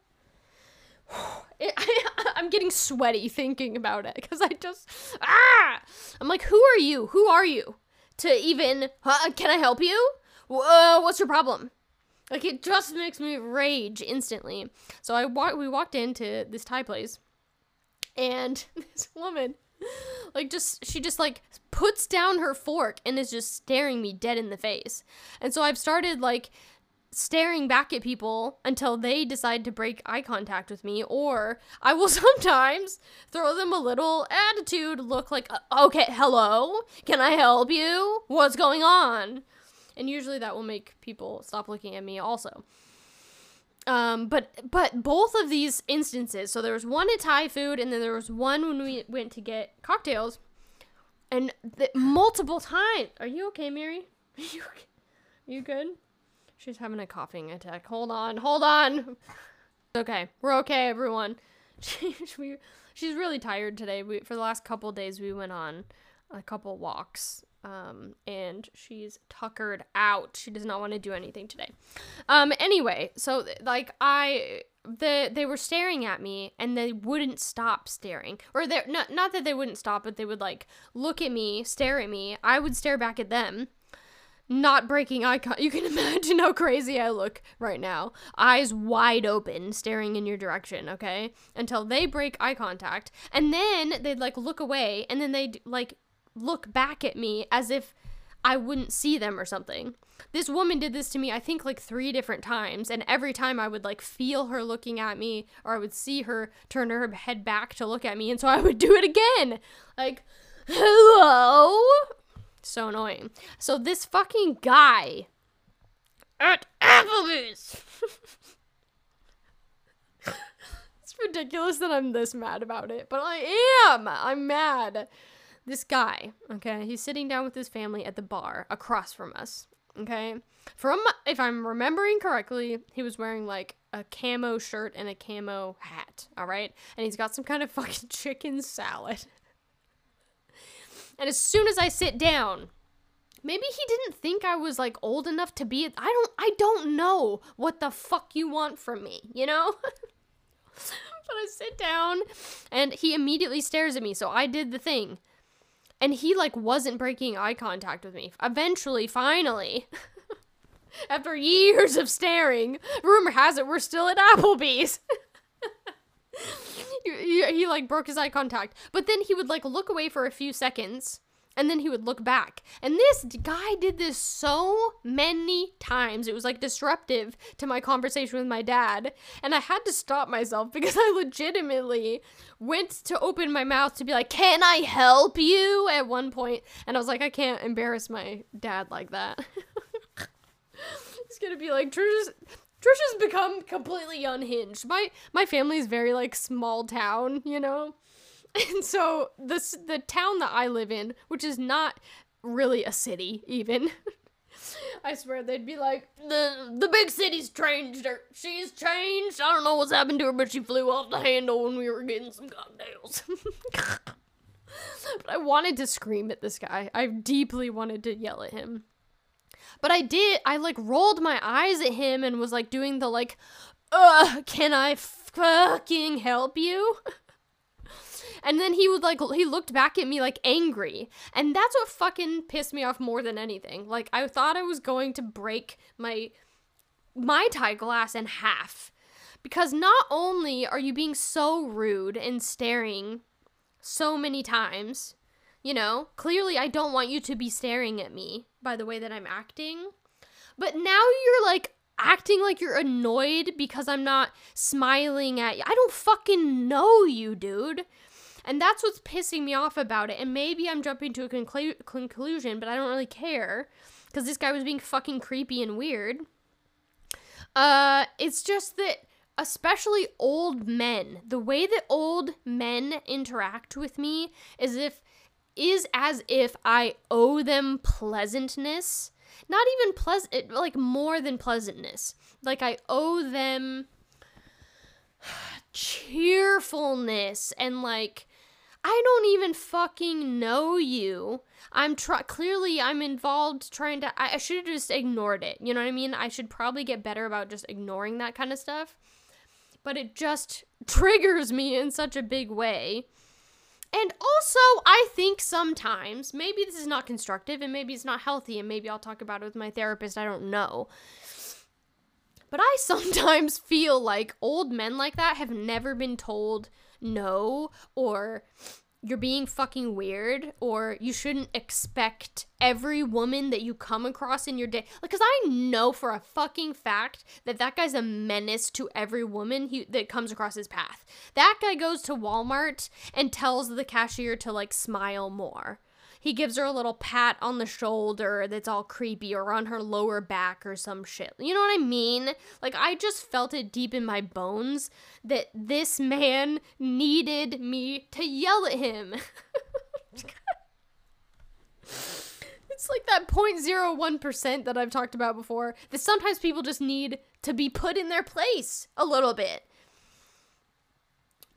it, I, am getting sweaty thinking about it because I just ah! I'm like who are you? Who are you to even can I help you? Uh, what's your problem? Like it just makes me rage instantly. So I wa- we walked into this Thai place and this woman like just she just like puts down her fork and is just staring me dead in the face. And so I've started like staring back at people until they decide to break eye contact with me, or I will sometimes throw them a little attitude look like, okay, hello, can I help you? What's going on? And usually that will make people stop looking at me also. Um, but but both of these instances, so there was one at Thai food, and then there was one when we went to get cocktails, and the, multiple times. Are you okay, Mary? Are you? Are you good? She's having a coughing attack. Hold on, hold on. Okay, we're okay, everyone. We, she's really tired today. We for the last couple days we went on a couple walks, um, and she's tuckered out. She does not want to do anything today. Um, anyway, so like I the they were staring at me and they wouldn't stop staring or they not not that they wouldn't stop but they would like look at me stare at me i would stare back at them not breaking eye contact. You can imagine how crazy I look right now. Eyes wide open, staring in your direction, okay? Until they break eye contact. And then they'd like look away and then they'd like look back at me as if I wouldn't see them or something. This woman did this to me, I think, like three different times. And every time I would like feel her looking at me or I would see her turn her head back to look at me. And so I would do it again. Like, hello? So annoying. So this fucking guy at Applebee's. it's ridiculous that I'm this mad about it, but I am. I'm mad. This guy, okay, he's sitting down with his family at the bar across from us. Okay. From if I'm remembering correctly, he was wearing like a camo shirt and a camo hat, all right? And he's got some kind of fucking chicken salad. And as soon as I sit down, maybe he didn't think I was like old enough to be I don't I don't know what the fuck you want from me, you know? but I sit down and he immediately stares at me. So I did the thing. and he like wasn't breaking eye contact with me. Eventually, finally, after years of staring, rumor has it we're still at Applebee's. he, he, like broke his eye contact, but then he would like look away for a few seconds and then he would look back. And this guy did this so many times. It was like disruptive to my conversation with my dad. And I had to stop myself because I legitimately went to open my mouth to be like, Can I help you? at one point, And I was like, I can't embarrass my dad like that. He's gonna be like, Trisha's. Trisha's become completely unhinged. My my family's very like small town, you know. And so this the town that I live in, which is not really a city even. I swear they'd be like, the the big city's changed her. She's changed. I don't know what's happened to her, but she flew off the handle when we were getting some cocktails. but I wanted to scream at this guy. I deeply wanted to yell at him. But I did. I like rolled my eyes at him and was like doing the like, uh, can I fucking help you? And then he would like he looked back at me like angry. And that's what fucking pissed me off more than anything. Like I thought I was going to break my my tie glass in half. Because not only are you being so rude and staring so many times, you know, clearly I don't want you to be staring at me by the way that I'm acting. But now you're like acting like you're annoyed because I'm not smiling at you. I don't fucking know you, dude. And that's what's pissing me off about it. And maybe I'm jumping to a conclu- conclusion, but I don't really care because this guy was being fucking creepy and weird. Uh, it's just that especially old men, the way that old men interact with me is if is as if I owe them pleasantness. Not even pleasant, like more than pleasantness. Like I owe them cheerfulness and like I don't even fucking know you. I'm clearly I'm involved trying to I, I should have just ignored it. You know what I mean? I should probably get better about just ignoring that kind of stuff. But it just triggers me in such a big way. And also, I think sometimes, maybe this is not constructive and maybe it's not healthy, and maybe I'll talk about it with my therapist, I don't know. But I sometimes feel like old men like that have never been told no or you're being fucking weird or you shouldn't expect every woman that you come across in your day. Because i know for a fucking fact that that guy's a menace to every woman he, that comes across his path. That guy goes to walmart and tells the cashier to like smile more he gives her a little pat on the shoulder that's all creepy or on her lower back or some shit. You know what I mean? Like, I just felt it deep in my bones that this man needed me to yell at him. it's like that 0.01% that I've talked about before that sometimes people just need to be put in their place a little bit.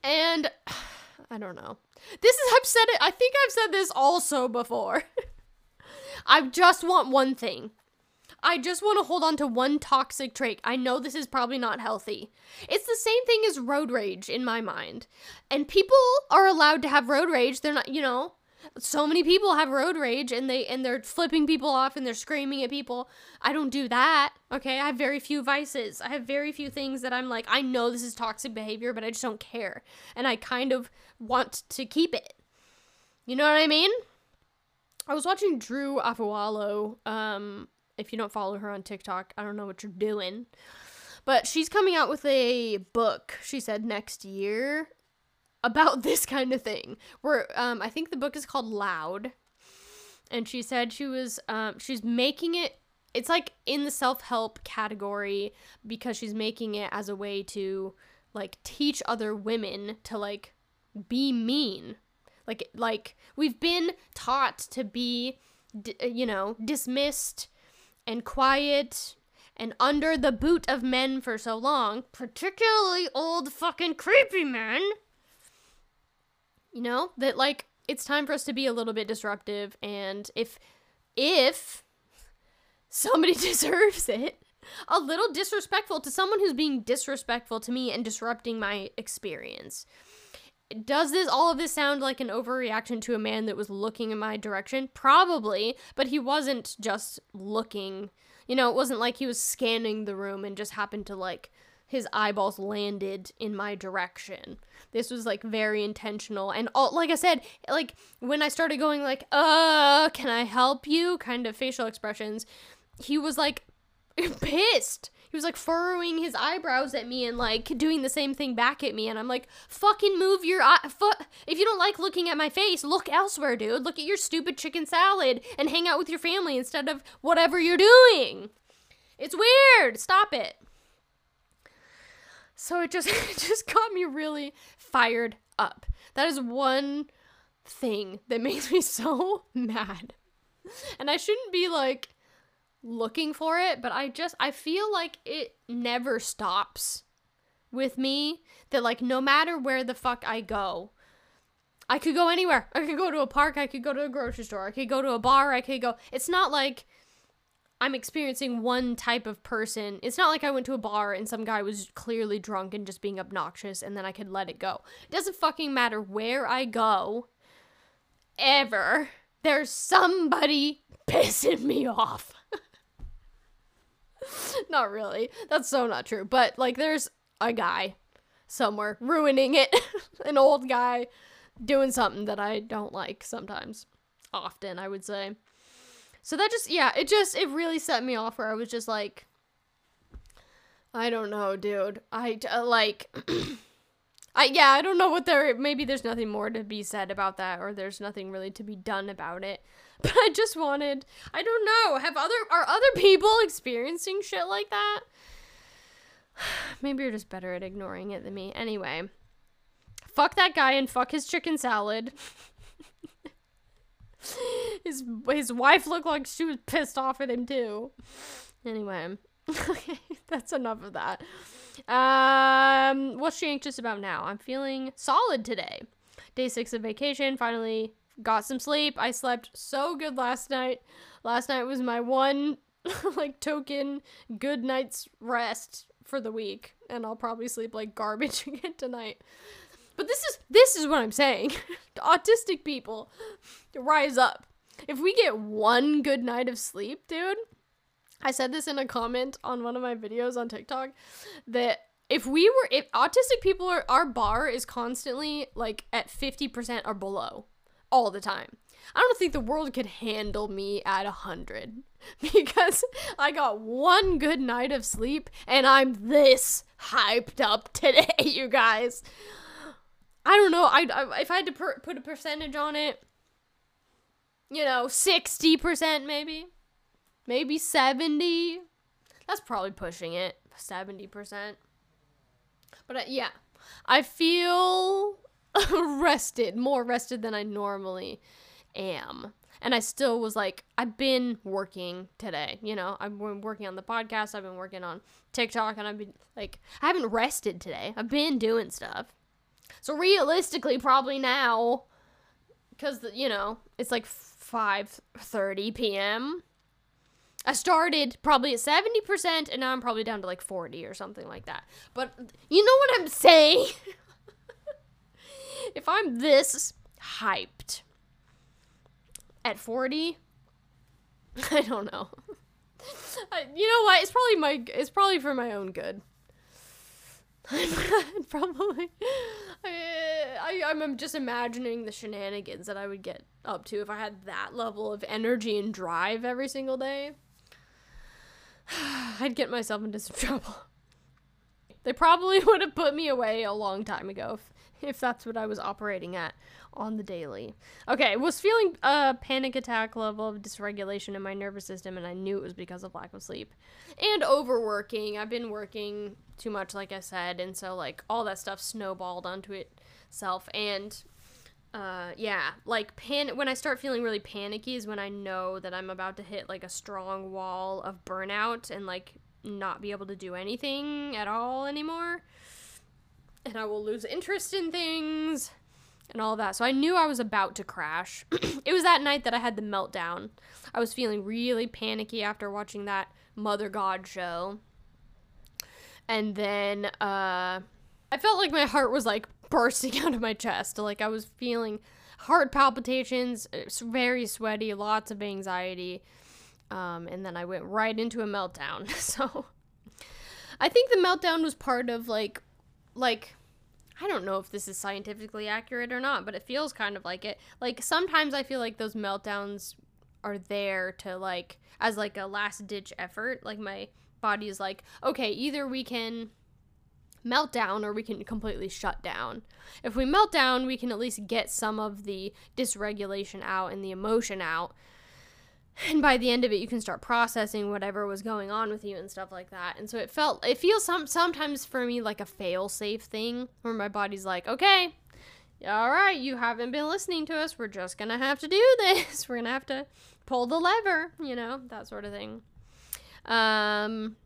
And I don't know. This is I've said it. I think I've said this also before. I just want one thing. I just want to hold on to one toxic trait. I know this is probably not healthy. It's the same thing as road rage in my mind. And people are allowed to have road rage. They're not, you know, so many people have road rage and they and they're flipping people off and they're screaming at people. I don't do that. Okay? I have very few vices. I have very few things that I'm like I know this is toxic behavior, but I just don't care. And I kind of want to keep it. You know what I mean? I was watching Drew Afualo. Um if you don't follow her on TikTok, I don't know what you're doing. But she's coming out with a book, she said next year about this kind of thing. Where um, I think the book is called Loud, and she said she was um, she's making it. It's like in the self help category because she's making it as a way to like teach other women to like be mean. Like like we've been taught to be, d- uh, you know, dismissed and quiet and under the boot of men for so long, particularly old fucking creepy men. You know, that like it's time for us to be a little bit disruptive and if if somebody deserves it, a little disrespectful to someone who's being disrespectful to me and disrupting my experience. Does this all of this sound like an overreaction to a man that was looking in my direction? Probably, but he wasn't just looking. You know, it wasn't like he was scanning the room and just happened to like his eyeballs landed in my direction. This was like very intentional and all like I said, like when I started going like, "Uh, can I help you?" kind of facial expressions, he was like pissed. He was like furrowing his eyebrows at me and like doing the same thing back at me and I'm like, "Fucking move your eye if you don't like looking at my face, look elsewhere, dude. Look at your stupid chicken salad and hang out with your family instead of whatever you're doing." It's weird. Stop it. So it just it just got me really fired up. That is one thing that makes me so mad. And I shouldn't be like looking for it, but I just I feel like it never stops with me that like no matter where the fuck I go, I could go anywhere. I could go to a park, I could go to a grocery store, I could go to a bar, I could go. It's not like I'm experiencing one type of person. It's not like I went to a bar and some guy was clearly drunk and just being obnoxious and then I could let it go. It doesn't fucking matter where I go ever. There's somebody pissing me off. not really. That's so not true. But like there's a guy somewhere ruining it. An old guy doing something that I don't like sometimes. Often, I would say. So that just yeah, it just it really set me off where I was just like I don't know, dude. I uh, like I yeah, I don't know what there maybe there's nothing more to be said about that or there's nothing really to be done about it. But I just wanted I don't know, have other are other people experiencing shit like that? maybe you're just better at ignoring it than me. Anyway, fuck that guy and fuck his chicken salad. his his wife looked like she was pissed off at him too. Anyway, okay, that's enough of that. Um, what's she anxious about now? I'm feeling solid today. Day six of vacation. Finally got some sleep. I slept so good last night. Last night was my one like token good night's rest for the week, and I'll probably sleep like garbage again tonight. But this is this is what I'm saying. Autistic people rise up. If we get one good night of sleep, dude, I said this in a comment on one of my videos on TikTok that if we were if autistic people are our bar is constantly like at 50% or below all the time. I don't think the world could handle me at 100 because I got one good night of sleep and I'm this hyped up today, you guys. I don't know. I, I if I had to per- put a percentage on it, you know, sixty percent maybe, maybe seventy. That's probably pushing it. Seventy percent. But uh, yeah, I feel rested, more rested than I normally am. And I still was like, I've been working today. You know, I've been working on the podcast. I've been working on TikTok, and I've been like, I haven't rested today. I've been doing stuff. So realistically, probably now, because you know it's like five thirty p.m. I started probably at seventy percent, and now I'm probably down to like forty or something like that. But you know what I'm saying? if I'm this hyped at forty, I don't know. You know what? It's probably my. It's probably for my own good. probably I, I i'm just imagining the shenanigans that i would get up to if i had that level of energy and drive every single day i'd get myself into some trouble they probably would have put me away a long time ago if, if that's what i was operating at on the daily. Okay, was feeling a panic attack level of dysregulation in my nervous system, and I knew it was because of lack of sleep and overworking. I've been working too much, like I said, and so like all that stuff snowballed onto itself. And uh, yeah, like pan when I start feeling really panicky is when I know that I'm about to hit like a strong wall of burnout and like not be able to do anything at all anymore. And I will lose interest in things and all that. So I knew I was about to crash. it was that night that I had the meltdown. I was feeling really panicky after watching that Mother God show. And then uh I felt like my heart was like bursting out of my chest. Like I was feeling heart palpitations, it's very sweaty, lots of anxiety. Um, and then I went right into a meltdown. so I think the meltdown was part of like like I don't know if this is scientifically accurate or not, but it feels kind of like it. Like sometimes I feel like those meltdowns are there to like as like a last ditch effort. Like my body is like, okay, either we can melt down or we can completely shut down. If we melt down, we can at least get some of the dysregulation out and the emotion out and by the end of it you can start processing whatever was going on with you and stuff like that. And so it felt it feels some sometimes for me like a fail safe thing where my body's like okay all right you haven't been listening to us. We're just gonna have to do this. We're gonna have to pull the lever you know that sort of thing. Um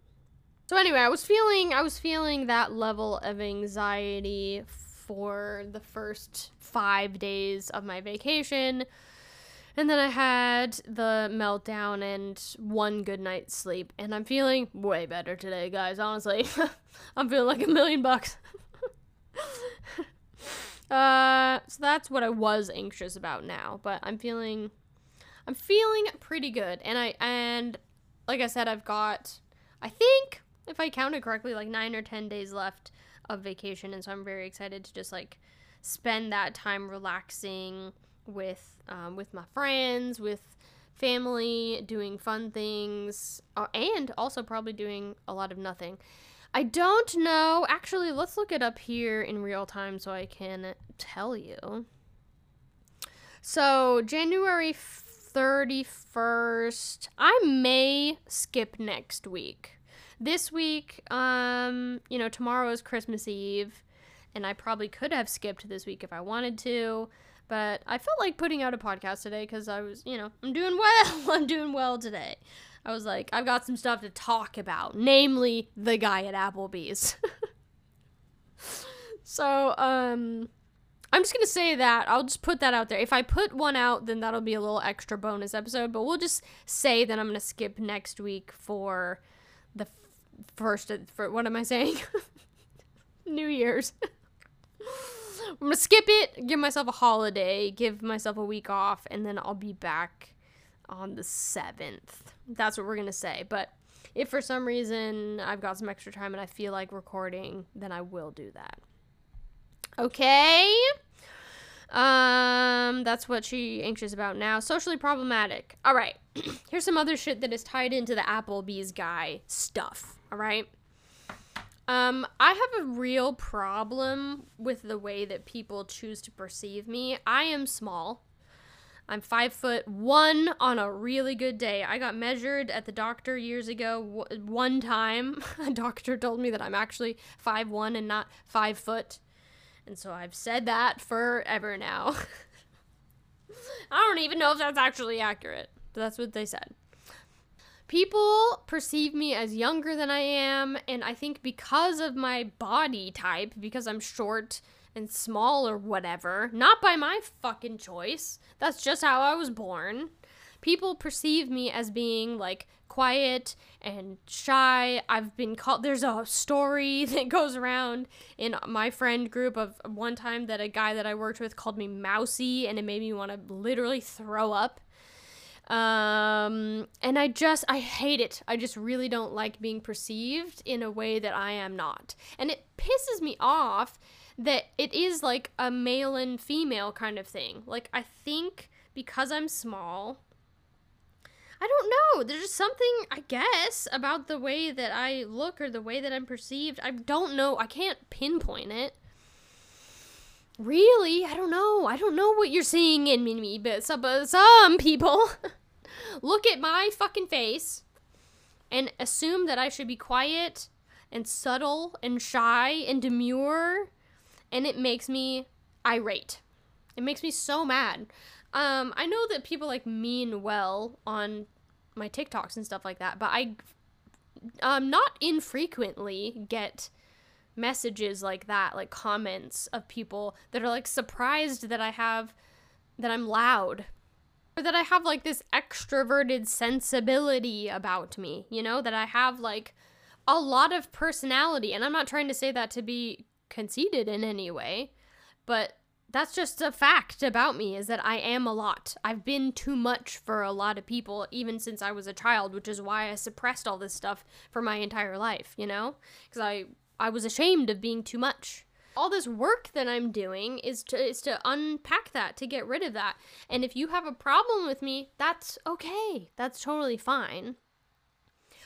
so anyway i was feeling i was feeling that level of anxiety for the first five days of my vacation and then I had the meltdown and one good night's sleep. And I'm feeling way better today, guys. Honestly, I'm feeling like a million bucks. uh, so that's what I was anxious about now. But I'm feeling, I'm feeling pretty good. And I, and like I said, I've got, I think, if I counted correctly, like nine or 10 days left of vacation. And so I'm very excited to just like spend that time relaxing with um, with my friends, with family, doing fun things, uh, and also probably doing a lot of nothing. I don't know. Actually, let's look it up here in real time so I can tell you. So, January 31st, I may skip next week. This week, um, you know, tomorrow is Christmas Eve, and I probably could have skipped this week if I wanted to. But I felt like putting out a podcast today because I was, you know, I'm doing well. I'm doing well today. I was like, I've got some stuff to talk about, namely the guy at Applebee's. so, um, I'm just gonna say that. I'll just put that out there. If I put one out, then that'll be a little extra bonus episode. But we'll just say that I'm gonna skip next week for the f- first. For what am I saying? New Year's. I'm gonna skip it, give myself a holiday, give myself a week off, and then I'll be back on the 7th. That's what we're gonna say. But if for some reason I've got some extra time and I feel like recording, then I will do that. Okay? Um, that's what she anxious about now. Socially problematic. All right. Here's some other shit that is tied into the Applebee's guy stuff. All right. Um, I have a real problem with the way that people choose to perceive me. I am small. I'm five foot one on a really good day. I got measured at the doctor years ago. one time, a doctor told me that I'm actually five one and not five foot, and so I've said that forever now. I don't even know if that's actually accurate, but that's what they said people perceive me as younger than I am, and I think because of my body type, because I'm short and small or whatever, not by my fucking choice, that's just how I was born. People perceive me as being like quiet and shy. I've been called, there's a story that goes around in my friend group of one time that a guy that I worked with called me mousy, and it made me want to literally throw up um, and I just, I hate it. I just really don't like being perceived in a way that I am not. And it pisses me off that it is like a male and female kind of thing. Like, I think because I'm small, I don't know. There's just something, I guess, about the way that I look or the way that I'm perceived. I don't know. I can't pinpoint it. Really? I don't know. I don't know what you're seeing in me, but some, some people look at my fucking face and assume that I should be quiet and subtle and shy and demure, and it makes me irate. It makes me so mad. Um, I know that people like mean well on my TikToks and stuff like that, but I um not infrequently get messages like that, like comments of people that are like surprised that I have that I'm loud or that I have like this extroverted sensibility about me, you know, that I have like a lot of personality. And I'm not trying to say that to be conceited in any way. but that's just a fact about me is that I am a lot. I've been too much for a lot of people even since I was a child, which is why I suppressed all this stuff for my entire life, you know? Cuz I I was ashamed of being too much. All this work that I'm doing is to is to unpack that, to get rid of that. And if you have a problem with me, that's okay. That's totally fine.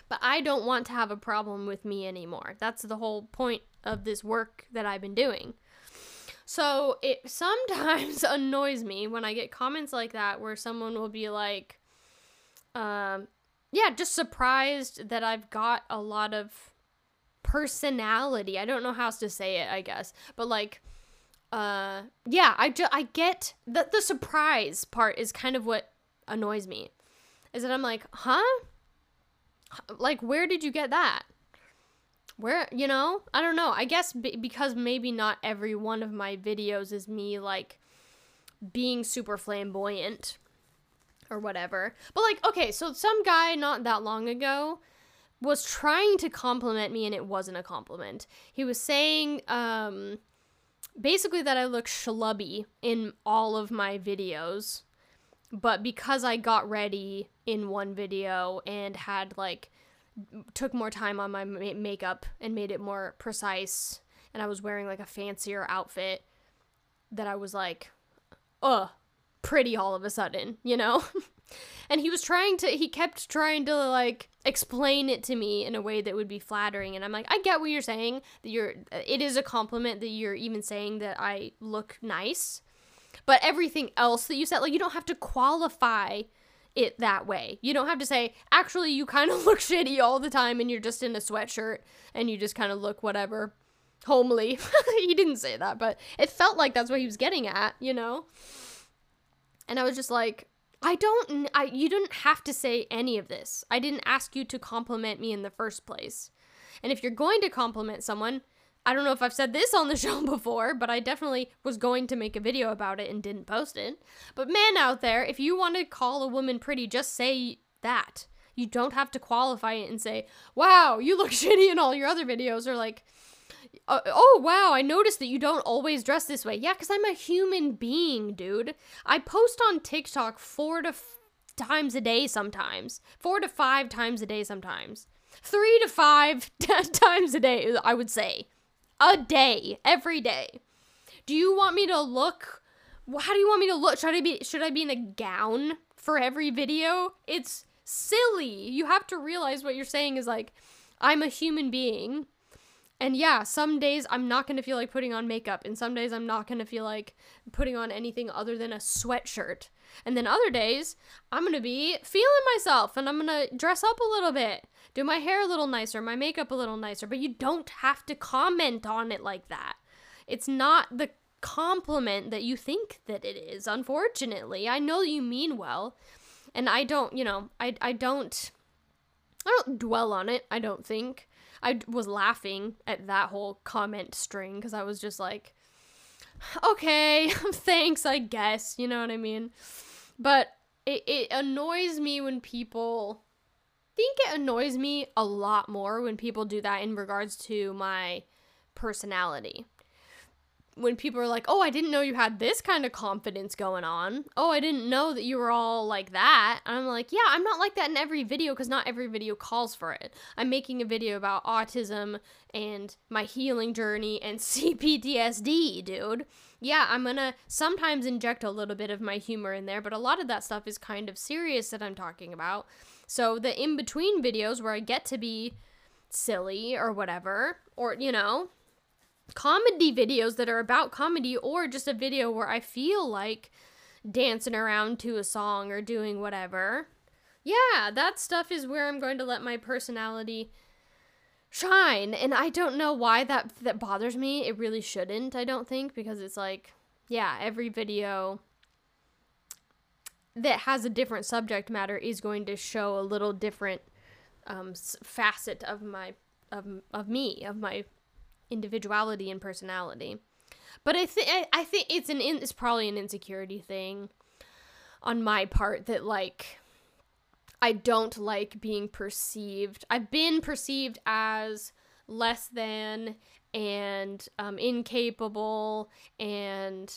But I don't want to have a problem with me anymore. That's the whole point of this work that I've been doing. So it sometimes annoys me when I get comments like that where someone will be like, um, yeah, just surprised that I've got a lot of personality. I don't know how else to say it, I guess. But like, uh, yeah, I, ju- I get that the surprise part is kind of what annoys me. Is that I'm like, huh? Like, where did you get that? where you know i don't know i guess b- because maybe not every one of my videos is me like being super flamboyant or whatever but like okay so some guy not that long ago was trying to compliment me and it wasn't a compliment he was saying um basically that i look schlubby in all of my videos but because i got ready in one video and had like took more time on my ma- makeup and made it more precise and I was wearing like a fancier outfit that I was like uh pretty all of a sudden, you know? and he was trying to he kept trying to like explain it to me in a way that would be flattering and I'm like, I get what you're saying, that you're it is a compliment that you're even saying that I look nice. But everything else that you said like you don't have to qualify it that way. You don't have to say, actually, you kind of look shitty all the time and you're just in a sweatshirt and you just kind of look whatever, homely. he didn't say that, but it felt like that's what he was getting at, you know? And I was just like, I don't, I, you didn't have to say any of this. I didn't ask you to compliment me in the first place. And if you're going to compliment someone, I don't know if I've said this on the show before, but I definitely was going to make a video about it and didn't post it. But man out there, if you want to call a woman pretty, just say that. You don't have to qualify it and say, wow, you look shitty in all your other videos, or like, uh, oh wow, I noticed that you don't always dress this way. Yeah, because I'm a human being, dude. I post on TikTok four to f- times a day sometimes, four to five times a day sometimes, three to five times a day, I would say a day, every day. Do you want me to look? How do you want me to look? Should I be should I be in a gown for every video? It's silly. You have to realize what you're saying is like I'm a human being. And yeah, some days I'm not going to feel like putting on makeup and some days I'm not going to feel like putting on anything other than a sweatshirt. And then other days I'm going to be feeling myself and I'm going to dress up a little bit do my hair a little nicer, my makeup a little nicer, but you don't have to comment on it like that. It's not the compliment that you think that it is, unfortunately. I know you mean well, and I don't, you know, I I don't I don't dwell on it, I don't think. I was laughing at that whole comment string cuz I was just like okay, thanks, I guess, you know what I mean? But it, it annoys me when people think it annoys me a lot more when people do that in regards to my personality. When people are like, oh, I didn't know you had this kind of confidence going on. Oh, I didn't know that you were all like that. I'm like, yeah, I'm not like that in every video because not every video calls for it. I'm making a video about autism and my healing journey and CPTSD, dude. Yeah, I'm gonna sometimes inject a little bit of my humor in there, but a lot of that stuff is kind of serious that I'm talking about. So the in between videos where I get to be silly or whatever, or you know, comedy videos that are about comedy, or just a video where I feel like dancing around to a song or doing whatever. Yeah, that stuff is where I'm going to let my personality shine. And I don't know why that that bothers me. It really shouldn't, I don't think, because it's like, yeah, every video that has a different subject matter is going to show a little different um, facet of my of, of me of my individuality and personality. But i think i think it's an in- it's probably an insecurity thing on my part that like i don't like being perceived. I've been perceived as less than and um, incapable and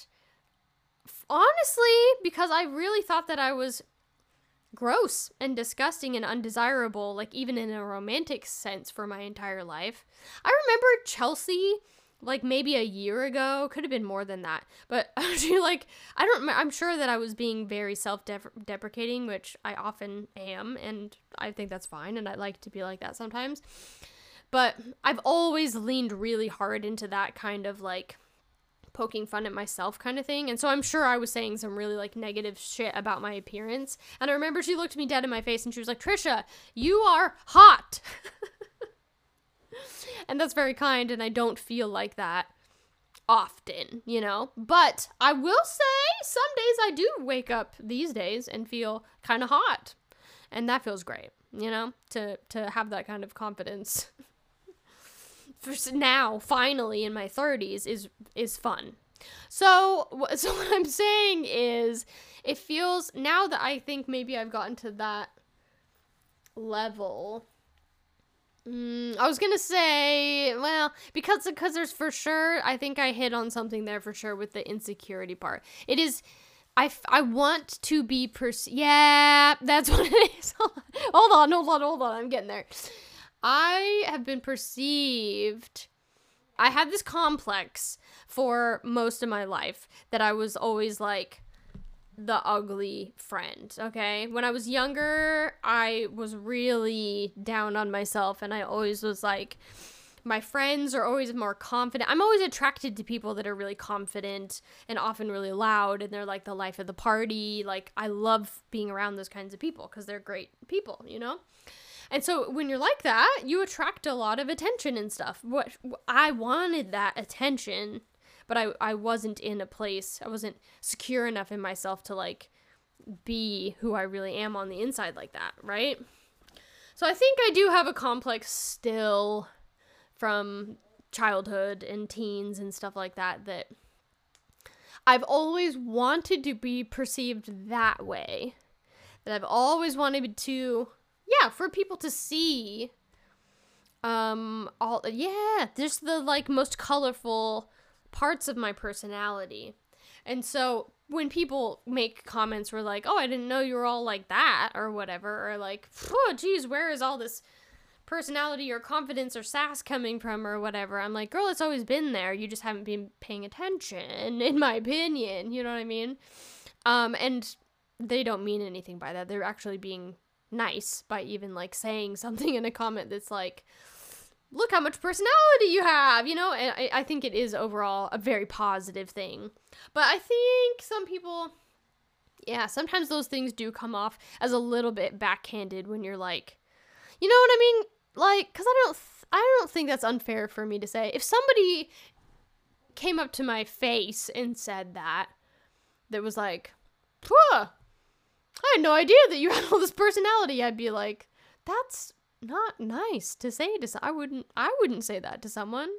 honestly because i really thought that i was gross and disgusting and undesirable like even in a romantic sense for my entire life. I remember chelsea like maybe a year ago could have been more than that but she like i don't i'm sure that i was being very self-deprecating which i often am and i think that's fine and i like to be like that sometimes. But i've always leaned really hard into that kind of like poking fun at myself kind of thing and so i'm sure i was saying some really like negative shit about my appearance and i remember she looked me dead in my face and she was like trisha you are hot and that's very kind, and I don't feel like that often, you know? But I will say some days I do wake up these days and feel kind of hot. And that feels great, you know? To to have that kind of confidence. Now, finally in my 30s is is fun. So so what I'm saying is it feels now that I think maybe I've gotten to that level Mm, I was gonna say, well, because because there's for sure. I think I hit on something there for sure with the insecurity part. It is. I, I want to be pers. Yeah, that's what it is. hold on, hold on, hold on. I'm getting there. I have been perceived. I had this complex for most of my life that I was always like, the ugly friend, okay? When I was younger, I was really down on myself and I always was like my friends are always more confident. I'm always attracted to people that are really confident and often really loud and they're like the life of the party. Like I love being around those kinds of people cuz they're great people, you know? And so when you're like that, you attract a lot of attention and stuff. What I wanted that attention but I I wasn't in a place. I wasn't secure enough in myself to like be who I really am on the inside like that, right? So I think I do have a complex still from childhood and teens and stuff like that that I've always wanted to be perceived that way. That I've always wanted to yeah, for people to see um all yeah, just the like most colorful parts of my personality. And so when people make comments where like, "Oh, I didn't know you were all like that," or whatever, or like, "Oh, geez, where is all this personality or confidence or sass coming from, or whatever?" I'm like, "Girl, it's always been there. You just haven't been paying attention, in my opinion." You know what I mean? Um, and they don't mean anything by that. They're actually being nice by even like saying something in a comment that's like, look how much personality you have, you know? And I, I think it is overall a very positive thing. But I think some people, yeah, sometimes those things do come off as a little bit backhanded when you're like, you know what I mean? Like, cause I don't, th- I don't think that's unfair for me to say. If somebody came up to my face and said that, that was like, I had no idea that you had all this personality, I'd be like, that's not nice to say to I wouldn't I wouldn't say that to someone,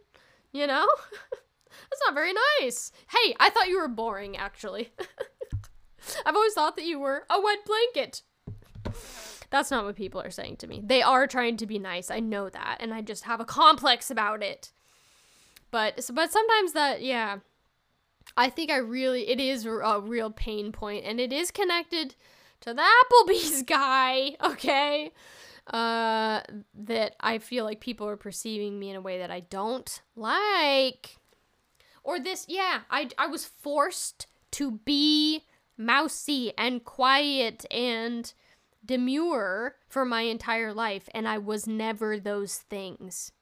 you know? That's not very nice. Hey, I thought you were boring actually. I've always thought that you were a wet blanket. That's not what people are saying to me. They are trying to be nice. I know that, and I just have a complex about it. But but sometimes that yeah, I think I really it is a real pain point, and it is connected to the Applebee's guy. Okay, uh, that I feel like people are perceiving me in a way that I don't like. Or this, yeah, I, I was forced to be mousy and quiet and demure for my entire life, and I was never those things.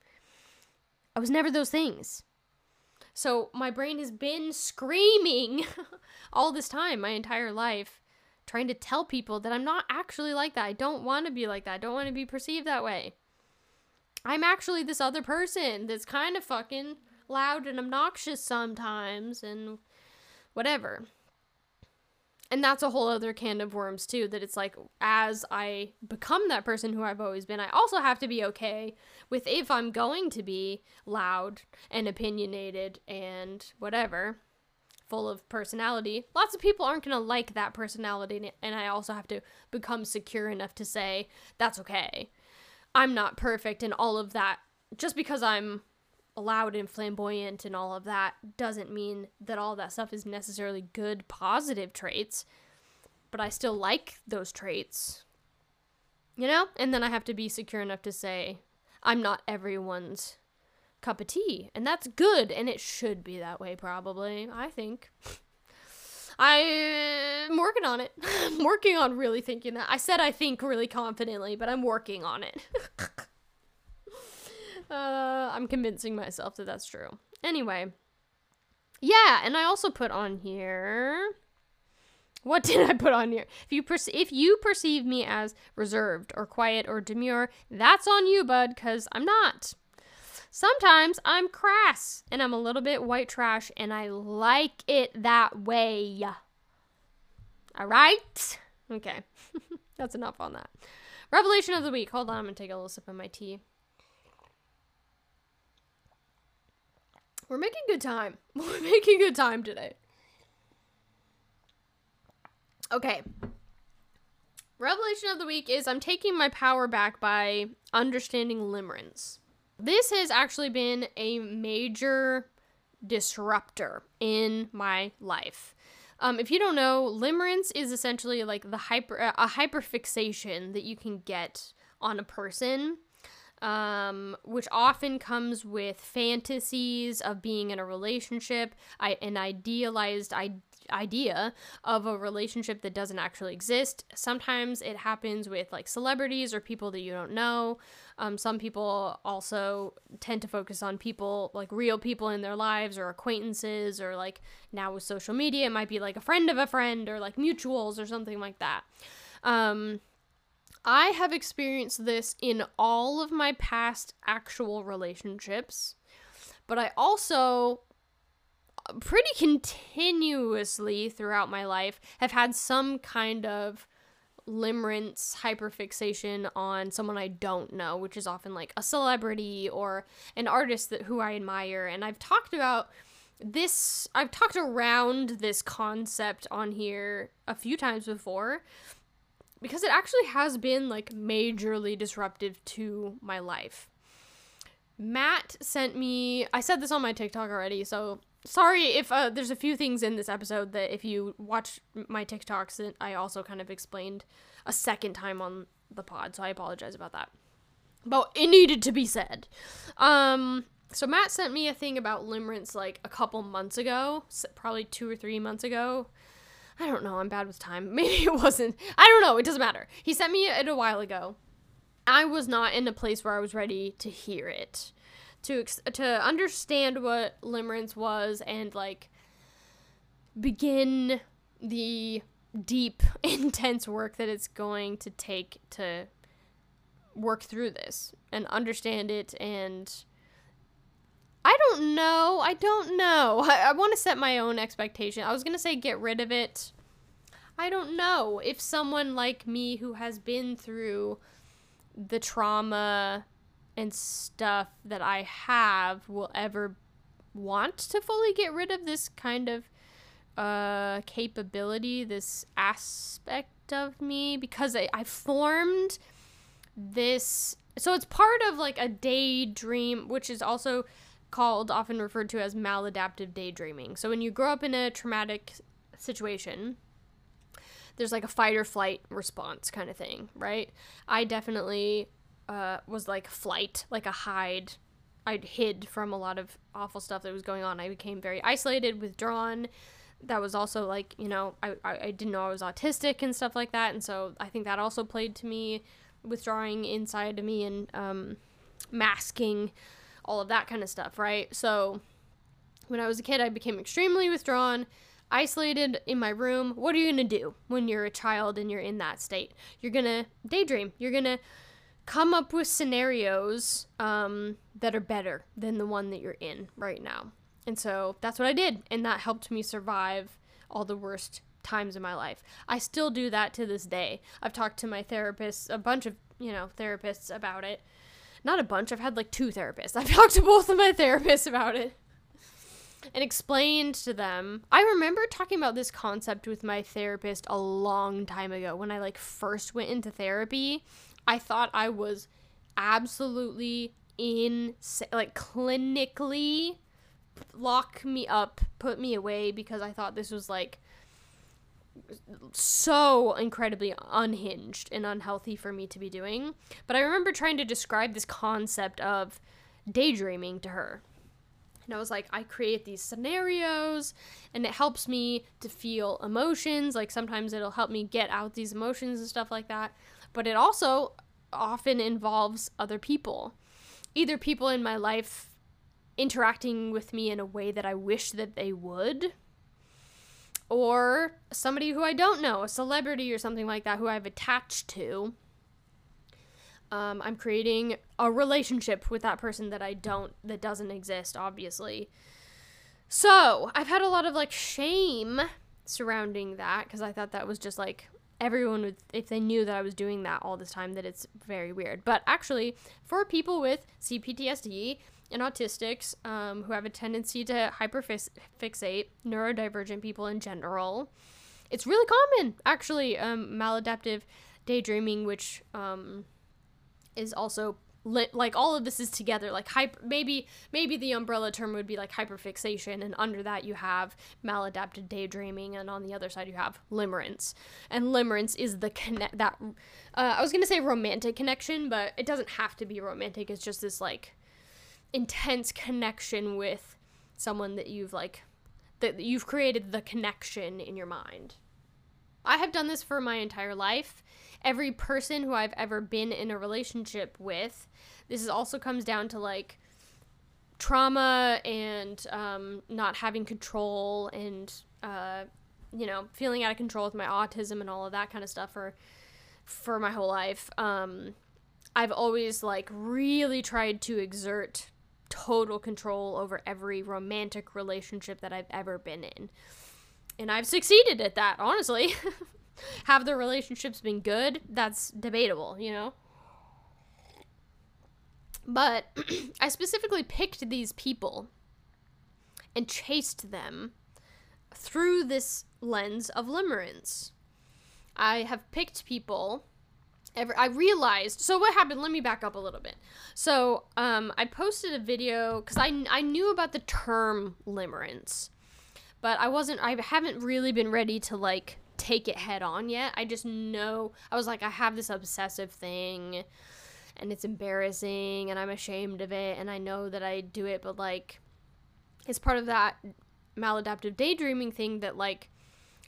I was never those things. So my brain has been screaming all this time, my entire life, trying to tell people that I'm not actually like that. I don't want to be like that. I don't want to be perceived that way. I'm actually this other person that's kind of fucking loud and obnoxious sometimes and whatever. And that's a whole other can of worms too that it's like as I become that person who I've always been, I also have to be okay with if I'm going to be loud and opinionated and whatever full of personality, lots of people aren't going to like that personality. And I also have to become secure enough to say, that's okay. I'm not perfect and all of that. Just because I'm loud and flamboyant and all of that doesn't mean that all that stuff is necessarily good, positive traits. But I still like those traits. You know? And then I have to be secure enough to say, I'm not everyone's cup of tea. And that's good. And it should be that way, probably. I think. I'm working on it. I'm working on really thinking that. I said I think really confidently, but I'm working on it. uh, I'm convincing myself that that's true. Anyway. Yeah, and I also put on here. What did I put on here? If you perce- if you perceive me as reserved or quiet or demure, that's on you, bud, cuz I'm not. Sometimes I'm crass and I'm a little bit white trash and I like it that way. All right? Okay. That's enough on that. Revelation of the week. Hold on, I'm going to take a little sip of my tea. We're making good time. We're making good time today. Okay. Revelation of the week is I'm taking my power back by understanding limerence. This has actually been a major disruptor in my life. Um, if you don't know, limerence is essentially like the hyper a hyperfixation that you can get on a person, um, which often comes with fantasies of being in a relationship, I, an idealized I- idea of a relationship that doesn't actually exist. Sometimes it happens with like celebrities or people that you don't know. Um, some people also tend to focus on people, like real people in their lives or acquaintances, or like now with social media, it might be like a friend of a friend or like mutuals or something like that. Um, I have experienced this in all of my past actual relationships, but I also pretty continuously throughout my life have had some kind of limerence hyperfixation on someone I don't know, which is often like a celebrity or an artist that who I admire. And I've talked about this I've talked around this concept on here a few times before because it actually has been like majorly disruptive to my life. Matt sent me I said this on my TikTok already, so sorry if uh, there's a few things in this episode that if you watch my TikToks I also kind of explained a second time on the pod, so I apologize about that. But it needed to be said. Um, so Matt sent me a thing about limerence like a couple months ago, probably two or three months ago. I don't know. I'm bad with time. Maybe it wasn't. I don't know. It doesn't matter. He sent me it a while ago. I was not in a place where I was ready to hear it to to understand what limerence was and like begin the deep intense work that it's going to take to work through this and understand it and I don't know. I don't know. I, I want to set my own expectation. I was going to say get rid of it. I don't know if someone like me who has been through the trauma and stuff that I have will ever want to fully get rid of this kind of uh capability, this aspect of me because I, I formed this so it's part of like a daydream which is also called often referred to as maladaptive daydreaming. So when you grow up in a traumatic situation, there's like a fight or flight response kind of thing, right? I definitely uh, was like flight, like a hide. I'd hid from a lot of awful stuff that was going on. I became very isolated, withdrawn. That was also like, you know, I, I, didn't know I was autistic and stuff like that. And so I think that also played to me, withdrawing inside of me and um, masking all of that kind of stuff, right? So when I was a kid, I became extremely withdrawn, isolated in my room. What are you going to do when you're a child and you're in that state? You're going to daydream. You're going to come up with scenarios um, that are better than the one that you're in right now. And so that's what I did. And that helped me survive all the worst times in my life. I still do that to this day. I've talked to my therapist, a bunch of, you know, therapists about it. Not a bunch, I've had like two therapists. I've talked to both of my therapists about it and explained to them. I remember talking about this concept with my therapist a long time ago when I like first went into therapy I thought I was absolutely in like clinically lock me up, put me away because I thought this was like so incredibly unhinged and unhealthy for me to be doing. But I remember trying to describe this concept of daydreaming to her. And I was like, I create these scenarios and it helps me to feel emotions. Like sometimes it'll help me get out these emotions and stuff like that. But it also often involves other people. Either people in my life interacting with me in a way that I wish that they would, or somebody who I don't know, a celebrity or something like that who I've attached to. Um, I'm creating a relationship with that person that I don't, that doesn't exist, obviously. So I've had a lot of like shame surrounding that because I thought that was just like everyone would, if they knew that I was doing that all this time, that it's very weird. But actually, for people with CPTSD, and autistics um, who have a tendency to hyperfixate, neurodivergent people in general. It's really common, actually, um, maladaptive daydreaming, which um, is also li- like all of this is together. Like hyper, maybe maybe the umbrella term would be like hyperfixation, and under that you have maladaptive daydreaming, and on the other side you have limerence. And limerence is the connect that uh, I was gonna say romantic connection, but it doesn't have to be romantic. It's just this like intense connection with someone that you've like that you've created the connection in your mind. I have done this for my entire life. Every person who I've ever been in a relationship with, this is also comes down to like trauma and um, not having control and uh, you know feeling out of control with my autism and all of that kind of stuff for for my whole life. Um, I've always like really tried to exert total control over every romantic relationship that I've ever been in. And I've succeeded at that, honestly. Have their relationships been good? That's debatable, you know? But I specifically picked these people and chased them through this lens of limerence. I have picked people ever I realized so what happened let me back up a little bit so um I posted a video because I, I knew about the term limerence but I wasn't I haven't really been ready to like take it head on yet I just know I was like I have this obsessive thing and it's embarrassing and I'm ashamed of it and I know that I do it but like it's part of that maladaptive daydreaming thing that like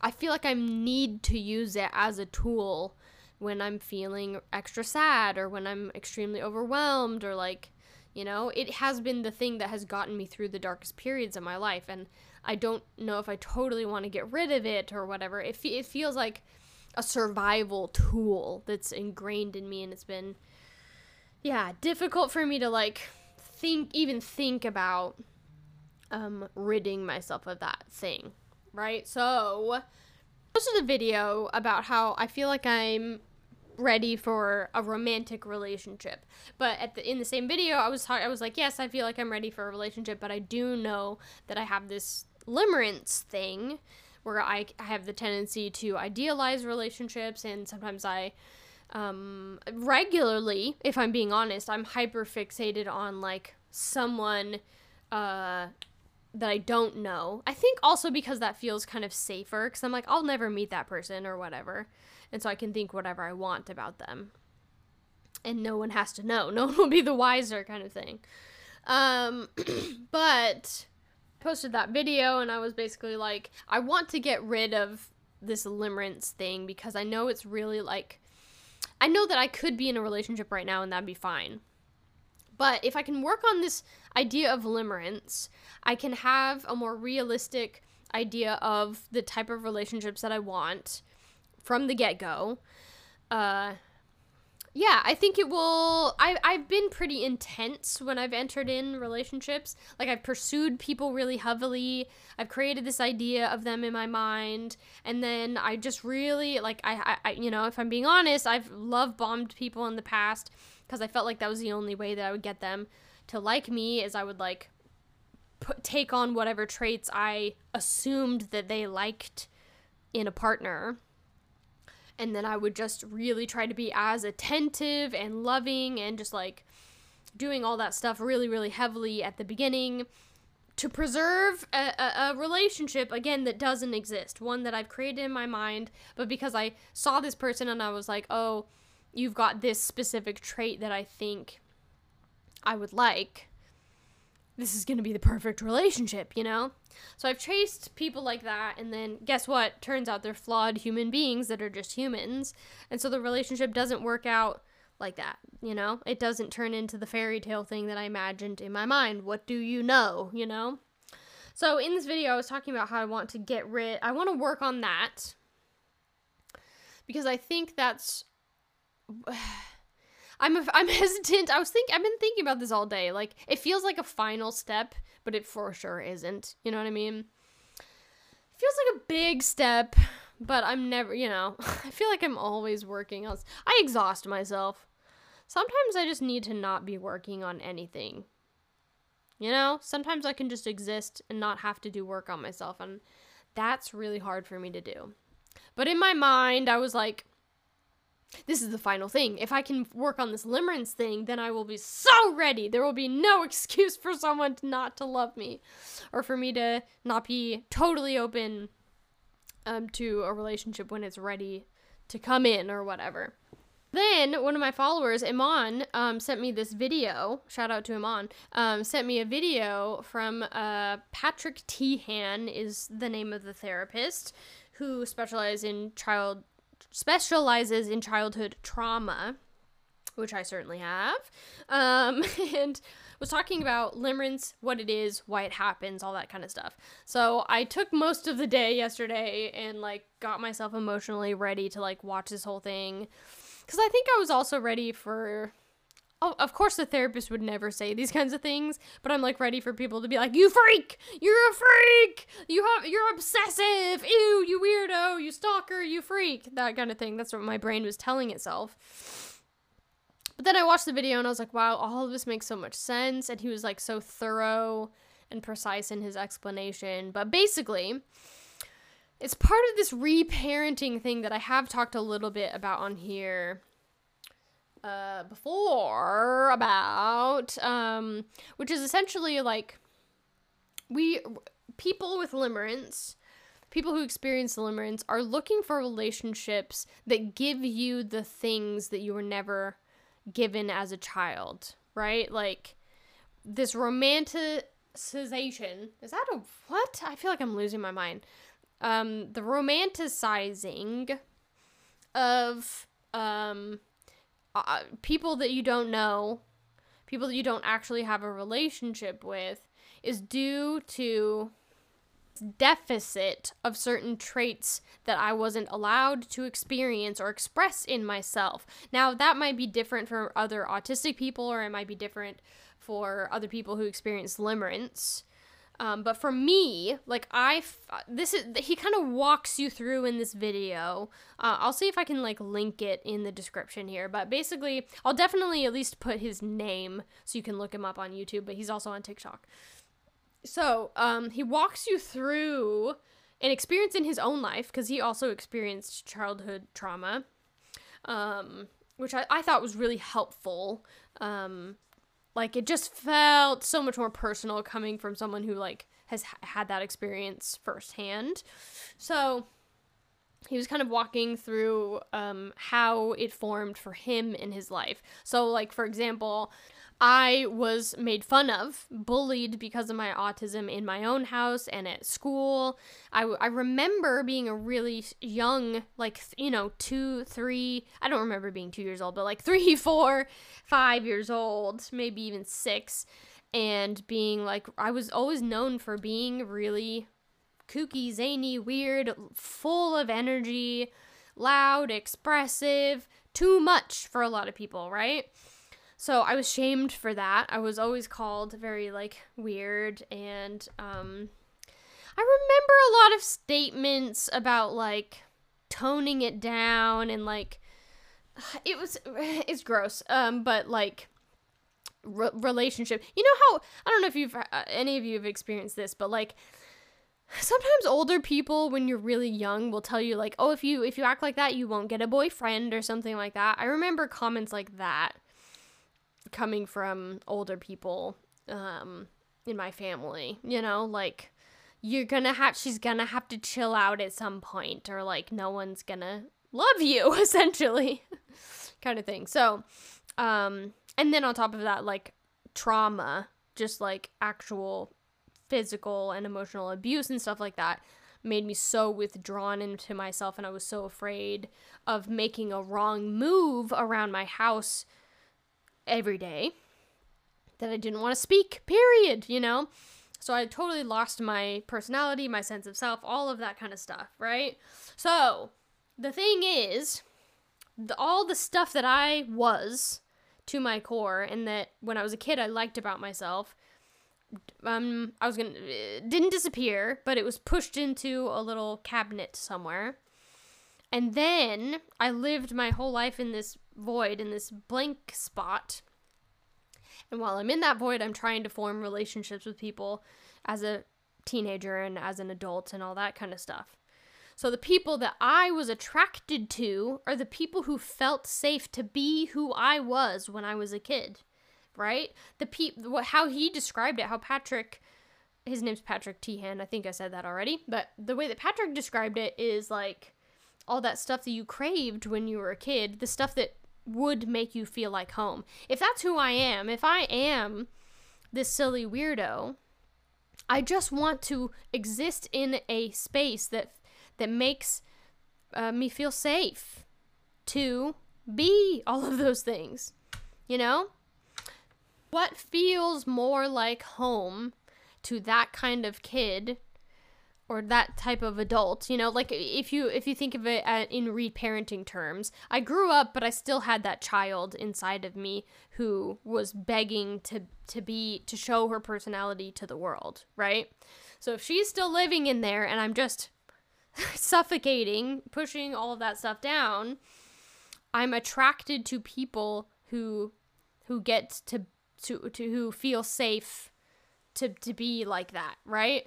I feel like I need to use it as a tool when I'm feeling extra sad or when I'm extremely overwhelmed or like, you know, it has been the thing that has gotten me through the darkest periods of my life. And I don't know if I totally want to get rid of it or whatever. It, fe- it feels like a survival tool that's ingrained in me and it's been, yeah, difficult for me to like think, even think about um, ridding myself of that thing, right? So, this is a video about how I feel like I'm ready for a romantic relationship. But at the in the same video, I was I was like, yes, I feel like I'm ready for a relationship, but I do know that I have this limerence thing where I, have the tendency to idealize relationships and sometimes I um regularly, if I'm being honest, I'm hyper fixated on like someone uh that I don't know. I think also because that feels kind of safer because I'm like, I'll never meet that person or whatever and so I can think whatever I want about them. And no one has to know. No one will be the wiser kind of thing. Um, but posted that video and I was basically like, I want to get rid of this limerence thing because I know it's really like I know that I could be in a relationship right now and that'd be fine. But if I can work on this idea of limerence, I can have a more realistic idea of the type of relationships that I want from the get go. Uh, yeah, I think it will. I, I've been pretty intense when I've entered in relationships. Like, I've pursued people really heavily. I've created this idea of them in my mind. And then I just really, like, I, I you know, if I'm being honest, I've love bombed people in the past because I felt like that was the only way that I would get them to like me, is I would, like, put, take on whatever traits I assumed that they liked in a partner and then I would just really try to be as attentive and loving and just like doing all that stuff really, really heavily at the beginning to preserve a, a, a, relationship again that doesn't exist one that i've created in my mind. But because i saw this person and i was like oh you've got this specific trait that i think i would like this is going to be the perfect relationship you know so i've chased people like that and then guess what turns out they're flawed human beings that are just humans and so the relationship doesn't work out like that, you know? It doesn't turn into the fairy tale thing that I imagined in my mind. What do you know, you know? So in this video, I was talking about how I want to get rid, I want to work on that because I think that's. I'm a, I'm hesitant. I was think I've been thinking about this all day. Like it feels like a final step, but it for sure isn't. You know what I mean? It feels like a big step, but I'm never, you know, I feel like I'm always working on. I exhaust myself. Sometimes I just need to not be working on anything. You know, sometimes I can just exist and not have to do work on myself, and that's really hard for me to do. But in my mind, I was like, this is the final thing. If I can work on this limerence thing, then I will be so ready. There will be no excuse for someone to not to love me or for me to not be totally open um, to a relationship when it's ready to come in or whatever. Then one of my followers, Iman, um, sent me this video. Shout out to Iman. Um, sent me a video from uh, Patrick Teahan is the name of the therapist who specializes in child specializes in childhood trauma, which I certainly have. Um, and was talking about limerence, what it is, why it happens, all that kind of stuff. So I took most of the day yesterday and like got myself emotionally ready to like watch this whole thing. Cause I think I was also ready for Oh, of course the therapist would never say these kinds of things, but I'm like ready for people to be like, "You freak! You're a freak! You have you're obsessive! Ew, you weirdo! You stalker! You freak!" That kind of thing. That's what my brain was telling itself. But then I watched the video and I was like, wow, all of this makes so much sense. And he was like so thorough and precise in his explanation. But basically, it's part of this reparenting thing that I have talked a little bit about on here uh, before about, um, which is essentially like we people with limerence people who experience limerence are looking for relationships that give you the things that you were never given as a child, right? Like this romanticization. Is that a what? I feel like I'm losing my mind. Um, the romanticizing of um, uh, people that you don't know, people that you don't actually have a relationship with, is due to deficit of certain traits that I wasn't allowed to experience or express in myself. Now, that might be different for other autistic people, or it might be different for other people who experience limerence. Um, but for me, like I, this is he kind of walks you through in this video. Uh, I'll see if I can like link it in the description here. But basically, I'll definitely at least put his name so you can look him up on YouTube. But he's also on TikTok. So, um, he walks you through an experience in his own life because he also experienced childhood trauma, um, which I, I thought was really helpful. Um, like it just felt so much more personal coming from someone who like has had that experience firsthand. So he was kind of walking through um, how it formed for him in his life. So, like for example, I was made fun of, bullied because of my autism in my own house and at school. I, I remember being a really young, like, you know, two, three, I don't remember being two years old, but like three, four, five years old, maybe even six, and being like, I was always known for being really kooky, zany, weird, full of energy, loud, expressive, too much for a lot of people, right? So I was shamed for that. I was always called very like weird and um I remember a lot of statements about like toning it down and like it was it's gross um but like re- relationship you know how i don't know if you've uh, any of you have experienced this but like sometimes older people when you're really young will tell you like oh if you if you act like that you won't get a boyfriend or something like that i remember comments like that coming from older people um, in my family. You know, like you're gonna have she's gonna have to chill out at some point, or like no one's gonna love you essentially, kind of thing. So, um, and then on top of that, like trauma, just like actual physical and emotional abuse and stuff like that made me so withdrawn into myself and I was so afraid of making a wrong move around my house every day that I didn't want to speak, period, you know? So I totally lost my personality, my sense of self, all of that kind of stuff, right? So the thing is, the, all the stuff that I was to my core and that when I was a kid I liked about myself um I was going to didn't disappear, but it was pushed into a little cabinet somewhere. And then I lived my whole life in this void in this blank spot. And while I'm in that void, I'm trying to form relationships with people as a teenager and as an adult and all that kind of stuff. So the people that I was attracted to are the people who felt safe to be who I was when I was a kid, right? The pe- how he described it, how Patrick his name's Patrick Teahan. I think I said that already, but the way that Patrick described it is like all that stuff that you craved when you were a kid, the stuff that would make you feel like home. If that's who I am, if I am this silly weirdo, I just want to exist in a space that that makes uh, me feel safe to be all of those things. You know? What feels more like home to that kind of kid or that type of adult you know like if you if you think of it at, in reparenting terms i grew up but i still had that child inside of me who was begging to to be to show her personality to the world right so if she's still living in there and i'm just suffocating, pushing all of that stuff down, I'm attracted to people who who get to to to who feel safe to to be like that, right?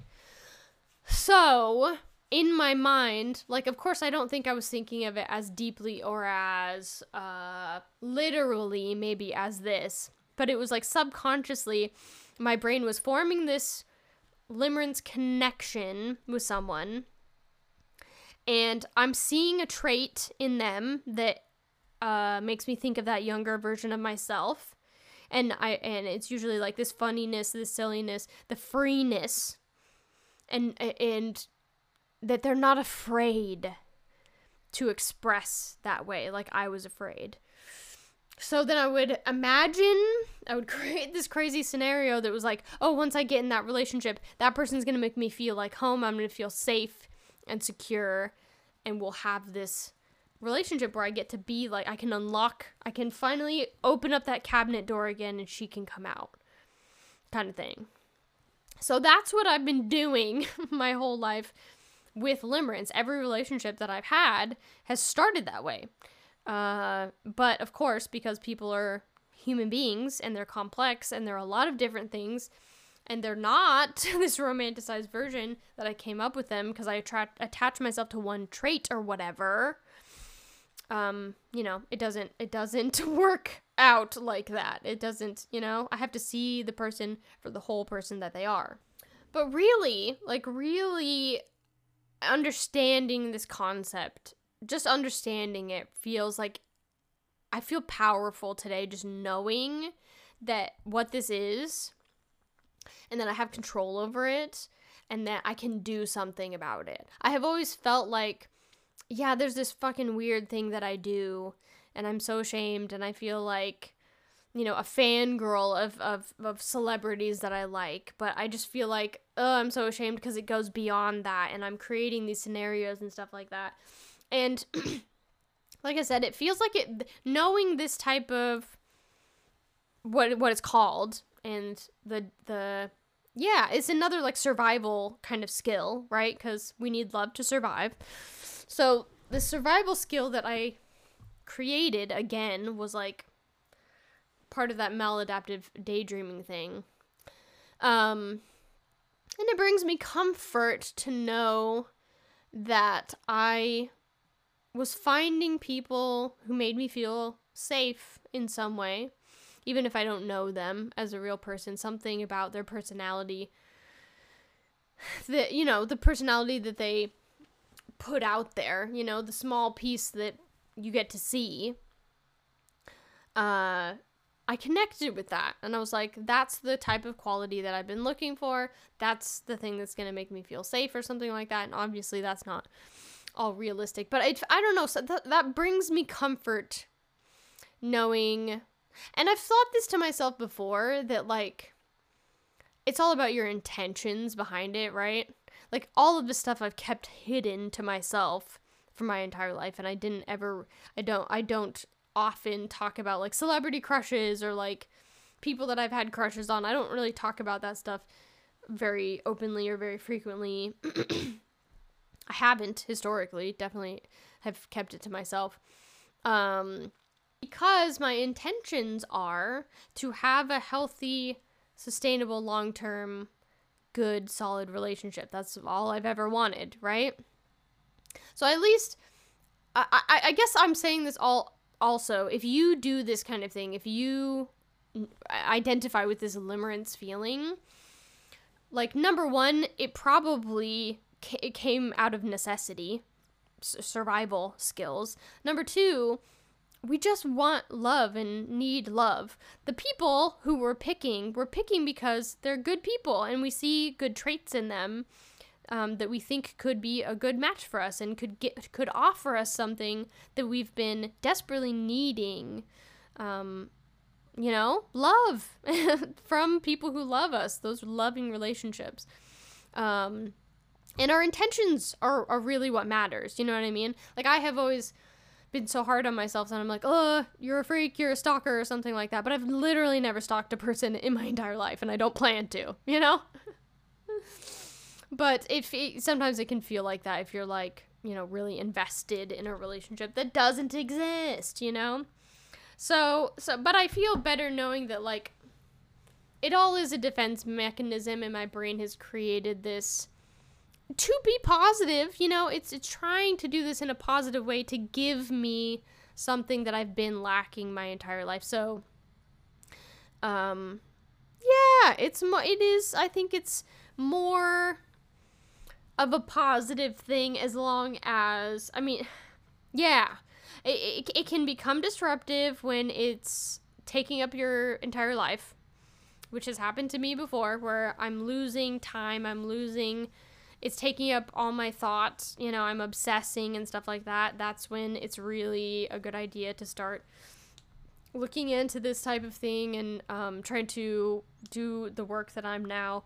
So, in my mind, like of course I don't think I was thinking of it as deeply or as uh literally maybe as this, but it was like subconsciously my brain was forming this limerence connection with someone and I'm seeing a trait in them that uh, makes me think of that younger version of myself. And I and it's usually like this funniness, this silliness, the freeness, and and that they're not afraid to express that way, like I was afraid. So then I would imagine, I would create this crazy scenario that was like, oh, once I get in that relationship, that person's gonna make me feel like home. I'm gonna feel safe and secure and we'll have this relationship where I get to be like I can unlock I can finally open up that cabinet door again and she can come out kind of thing. So that's what I've been doing my whole life with limerence. Every relationship that I've had has started that way. Uh, but of course, because people are human beings and they're complex and there are a lot of different things, and they're not this romanticized version that I came up with them because I attract attach myself to one trait or whatever. Um, you know, it doesn't it doesn't work out like that. It doesn't, you know, I have to see the person for the whole person that they are. But really, like really understanding this concept, just understanding it feels like I feel powerful today just knowing that what this is and that I have control over it and that I can do something about it. I have always felt like, yeah, there's this fucking weird thing that I do and I'm so ashamed and I feel like you know, a fangirl of, of, of celebrities that I like, but I just feel like, oh, I'm so ashamed because it goes beyond that, and I'm creating these scenarios and stuff like that. And like I said, it feels like it, knowing this type of what what it's called, and the the yeah, it's another like survival kind of skill, right? Because we need love to survive. So the survival skill that I created again was like part of that maladaptive daydreaming thing. Um, and it brings me comfort to know that I was finding people who made me feel safe in some way even if I don't know them as a real person, something about their personality that you know, the personality that they put out there, you know, the small piece that you get to see. Uh I connected with that and I was like, that's the type of quality that I've been looking for. That's the thing that's going to make me feel safe or something like that. And obviously, that's not all realistic, but I, I don't know. So that, that brings me comfort knowing, and I've thought this to myself before that like, it's all about your intentions behind it, right? Like, all of the stuff I've kept hidden to myself for my entire life, and I didn't ever, I don't, I don't often talk about like celebrity crushes or like people that I've had crushes on. I don't really talk about that stuff very openly or very frequently. I haven't historically, definitely have kept it to myself. Um because my intentions are to have a healthy, sustainable, long-term good solid relationship. That's all I've ever wanted, right? So at least I, I, I guess I'm saying this all also, if you do this kind of thing, if you identify with this limerence feeling, like number one, it probably ca- it came out of necessity, survival skills. Number two, we just want love and need love. The people who we're picking we're picking because they're good people and we see good traits in them um, that we think could be a good match for us and could get could offer us something that we've been desperately needing. Um, you know, love from people who love us, those loving relationships. Um, and our intentions are, are really what matters. You know what I mean? Like, I have always been so hard on myself that I'm like, oh, you're a freak, you're a stalker, or something like that. But I've literally never stalked a person in my entire life, and I don't plan to, you know? But if it, sometimes it can feel like that if you're like, you know, really invested in a relationship that doesn't exist, you know? So, so but I feel better knowing that like it all is a defense mechanism and my brain has created this to be positive, you know, it's it's trying to do this in a positive way to give me something that I've been lacking my entire life. So um yeah, it's mo- it is I think it's more of a positive thing as long as I mean, yeah, it, it, it can become disruptive when it's taking up your entire life, which has happened to me before, where I'm losing time, I'm losing, it's taking up all my thoughts, you know, I'm obsessing and stuff like that. That's when it's really a good idea to start looking into this type of thing and um, trying to do the work that I'm now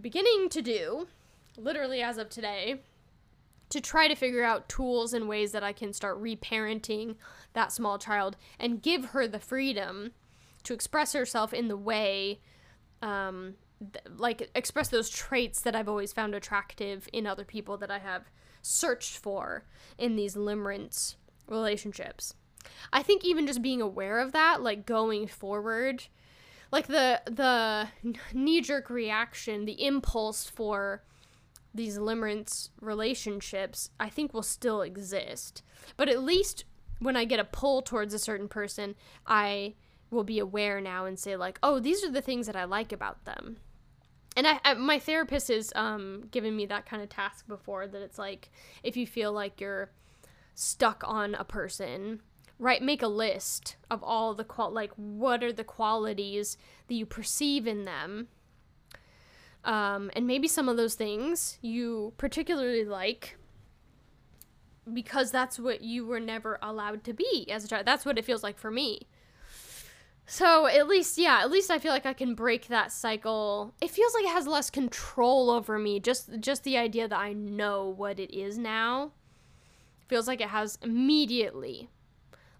beginning to do literally as of today, to try to figure out tools and ways that I can start reparenting that small child and give her the freedom to express herself in the way, um, th- like express those traits that I've always found attractive in other people that I have searched for in these limerence relationships. I think even just being aware of that, like going forward, like the the knee jerk reaction, the impulse for these limerence relationships, I think will still exist. But at least when I get a pull towards a certain person, I will be aware now and say like, "Oh, these are the things that I like about them." And I, I my therapist has um given me that kind of task before that it's like if you feel like you're stuck on a person, right, make a list of all the qual like what are the qualities that you perceive in them um, and maybe some of those things you particularly like because that's what you were never allowed to be as a child. That's what it feels like for me. So at least, yeah, at least I feel like I can break that cycle. It feels like it has less control over me. Just just the idea that I know what it is now feels like it has immediately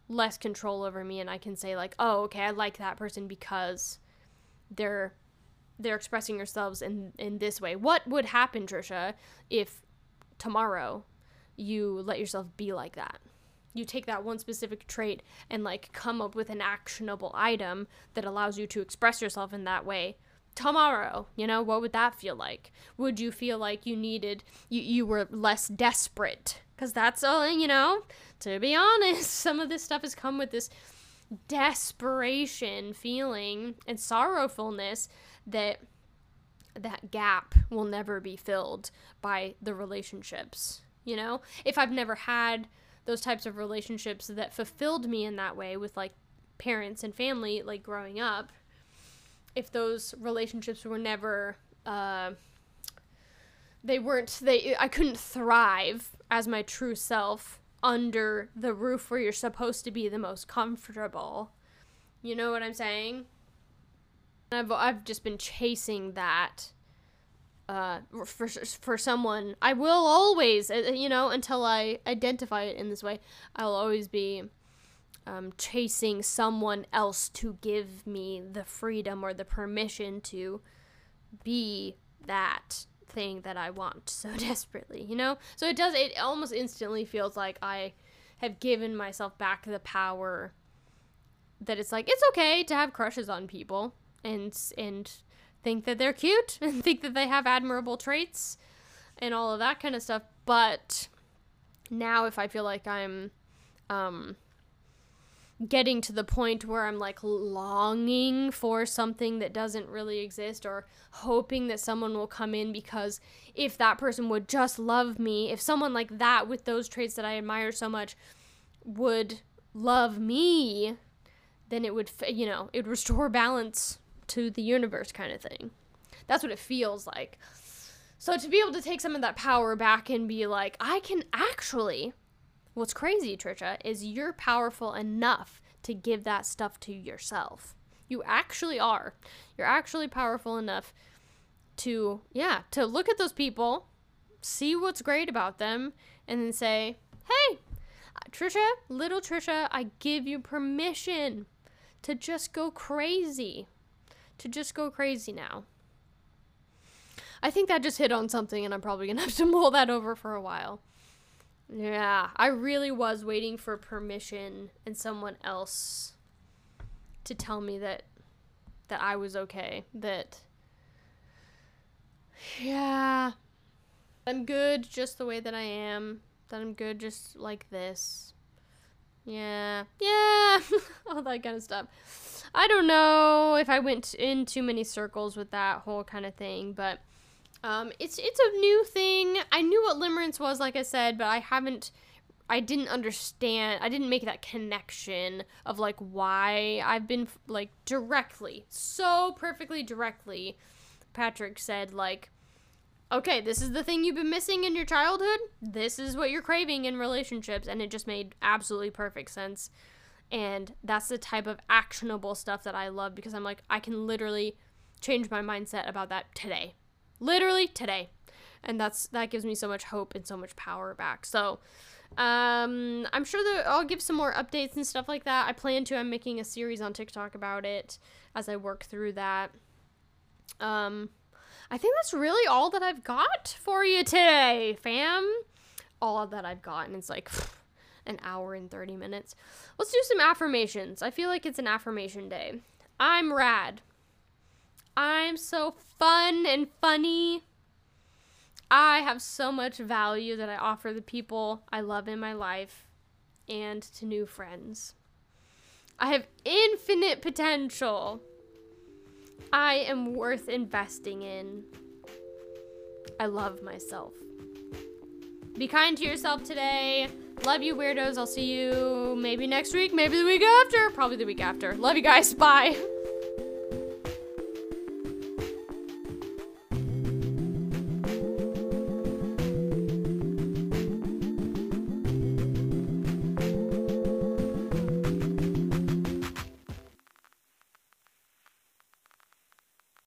less control over me and I can say like, "Oh, okay, I like that person because they're they're expressing yourselves in in this way. What would happen, Trisha, if tomorrow you let yourself be like that? You take that one specific trait and like come up with an actionable item that allows you to express yourself in that way. Tomorrow, you know, what would that feel like? Would you feel like you needed you you were less desperate? Cuz that's all, you know, to be honest, some of this stuff has come with this desperation feeling and sorrowfulness that that gap will never be filled by the relationships. You know, if I've never had those types of relationships that fulfilled me in that way with like parents and family, like growing up, if those relationships were never, uh, they weren't, they, I couldn't thrive as my true self under the roof where you're supposed to be the most comfortable. You know what I'm saying? I've I've just been chasing that uh, for for someone. I will always, uh, you know, until I identify it in this way, I'll always be um, chasing someone else to give me the freedom or the permission to be that thing that I want so desperately, you know? So it does, it almost instantly feels like I have given myself back the power that it's like, it's okay to have crushes on people and and think that they're cute and think that they have admirable traits and all of that kind of stuff. But now, if I feel like I'm um, getting to the point where I'm like longing for something that doesn't really exist or hoping that someone will come in because if that person would just love me, if someone like that with those traits that I admire so much would love me, then it would, you know, it would restore balance to the universe kind of thing. That's what it feels like. So to be able to take some of that power back and be like, I can actually what's crazy, Trisha, is you're powerful enough to give that stuff to yourself. You actually are. You're actually powerful enough to, yeah, to look at those people, see what's great about them, and then say, hey, Trisha, little Trisha, I give you permission to just go crazy to just go crazy now. I think that just hit on something, and I'm probably gonna have to mull that over for a while. Yeah, I really was waiting for permission and someone else to tell me that that I was okay. That yeah, I'm good just the way that I am. That I'm good just like this. Yeah, yeah, all that kind of stuff. I don't know if I went in too many circles with that whole kind of thing, but um, it's it's a new thing. I knew what limerence was, like I said, but I haven't. I didn't understand. I didn't make that connection of like why I've been like directly, so perfectly directly. Patrick said like, okay, this is the thing you've been missing in your childhood. This is what you're craving in relationships, and it just made absolutely perfect sense. And that's the type of actionable stuff that I love because I'm like, I can literally change my mindset about that today. Literally today. And that's that gives me so much hope and so much power back. So um I'm sure that I'll give some more updates and stuff like that. I plan to. I'm making a series on TikTok about it as I work through that. Um I think that's really all that I've got for you today, fam. All that I've gotten. It's like an hour and 30 minutes. Let's do some affirmations. I feel like it's an affirmation day. I'm rad. I'm so fun and funny. I have so much value that I offer the people I love in my life and to new friends. I have infinite potential. I am worth investing in. I love myself. Be kind to yourself today. Love you, weirdos. I'll see you maybe next week, maybe the week after. Probably the week after. Love you guys. Bye.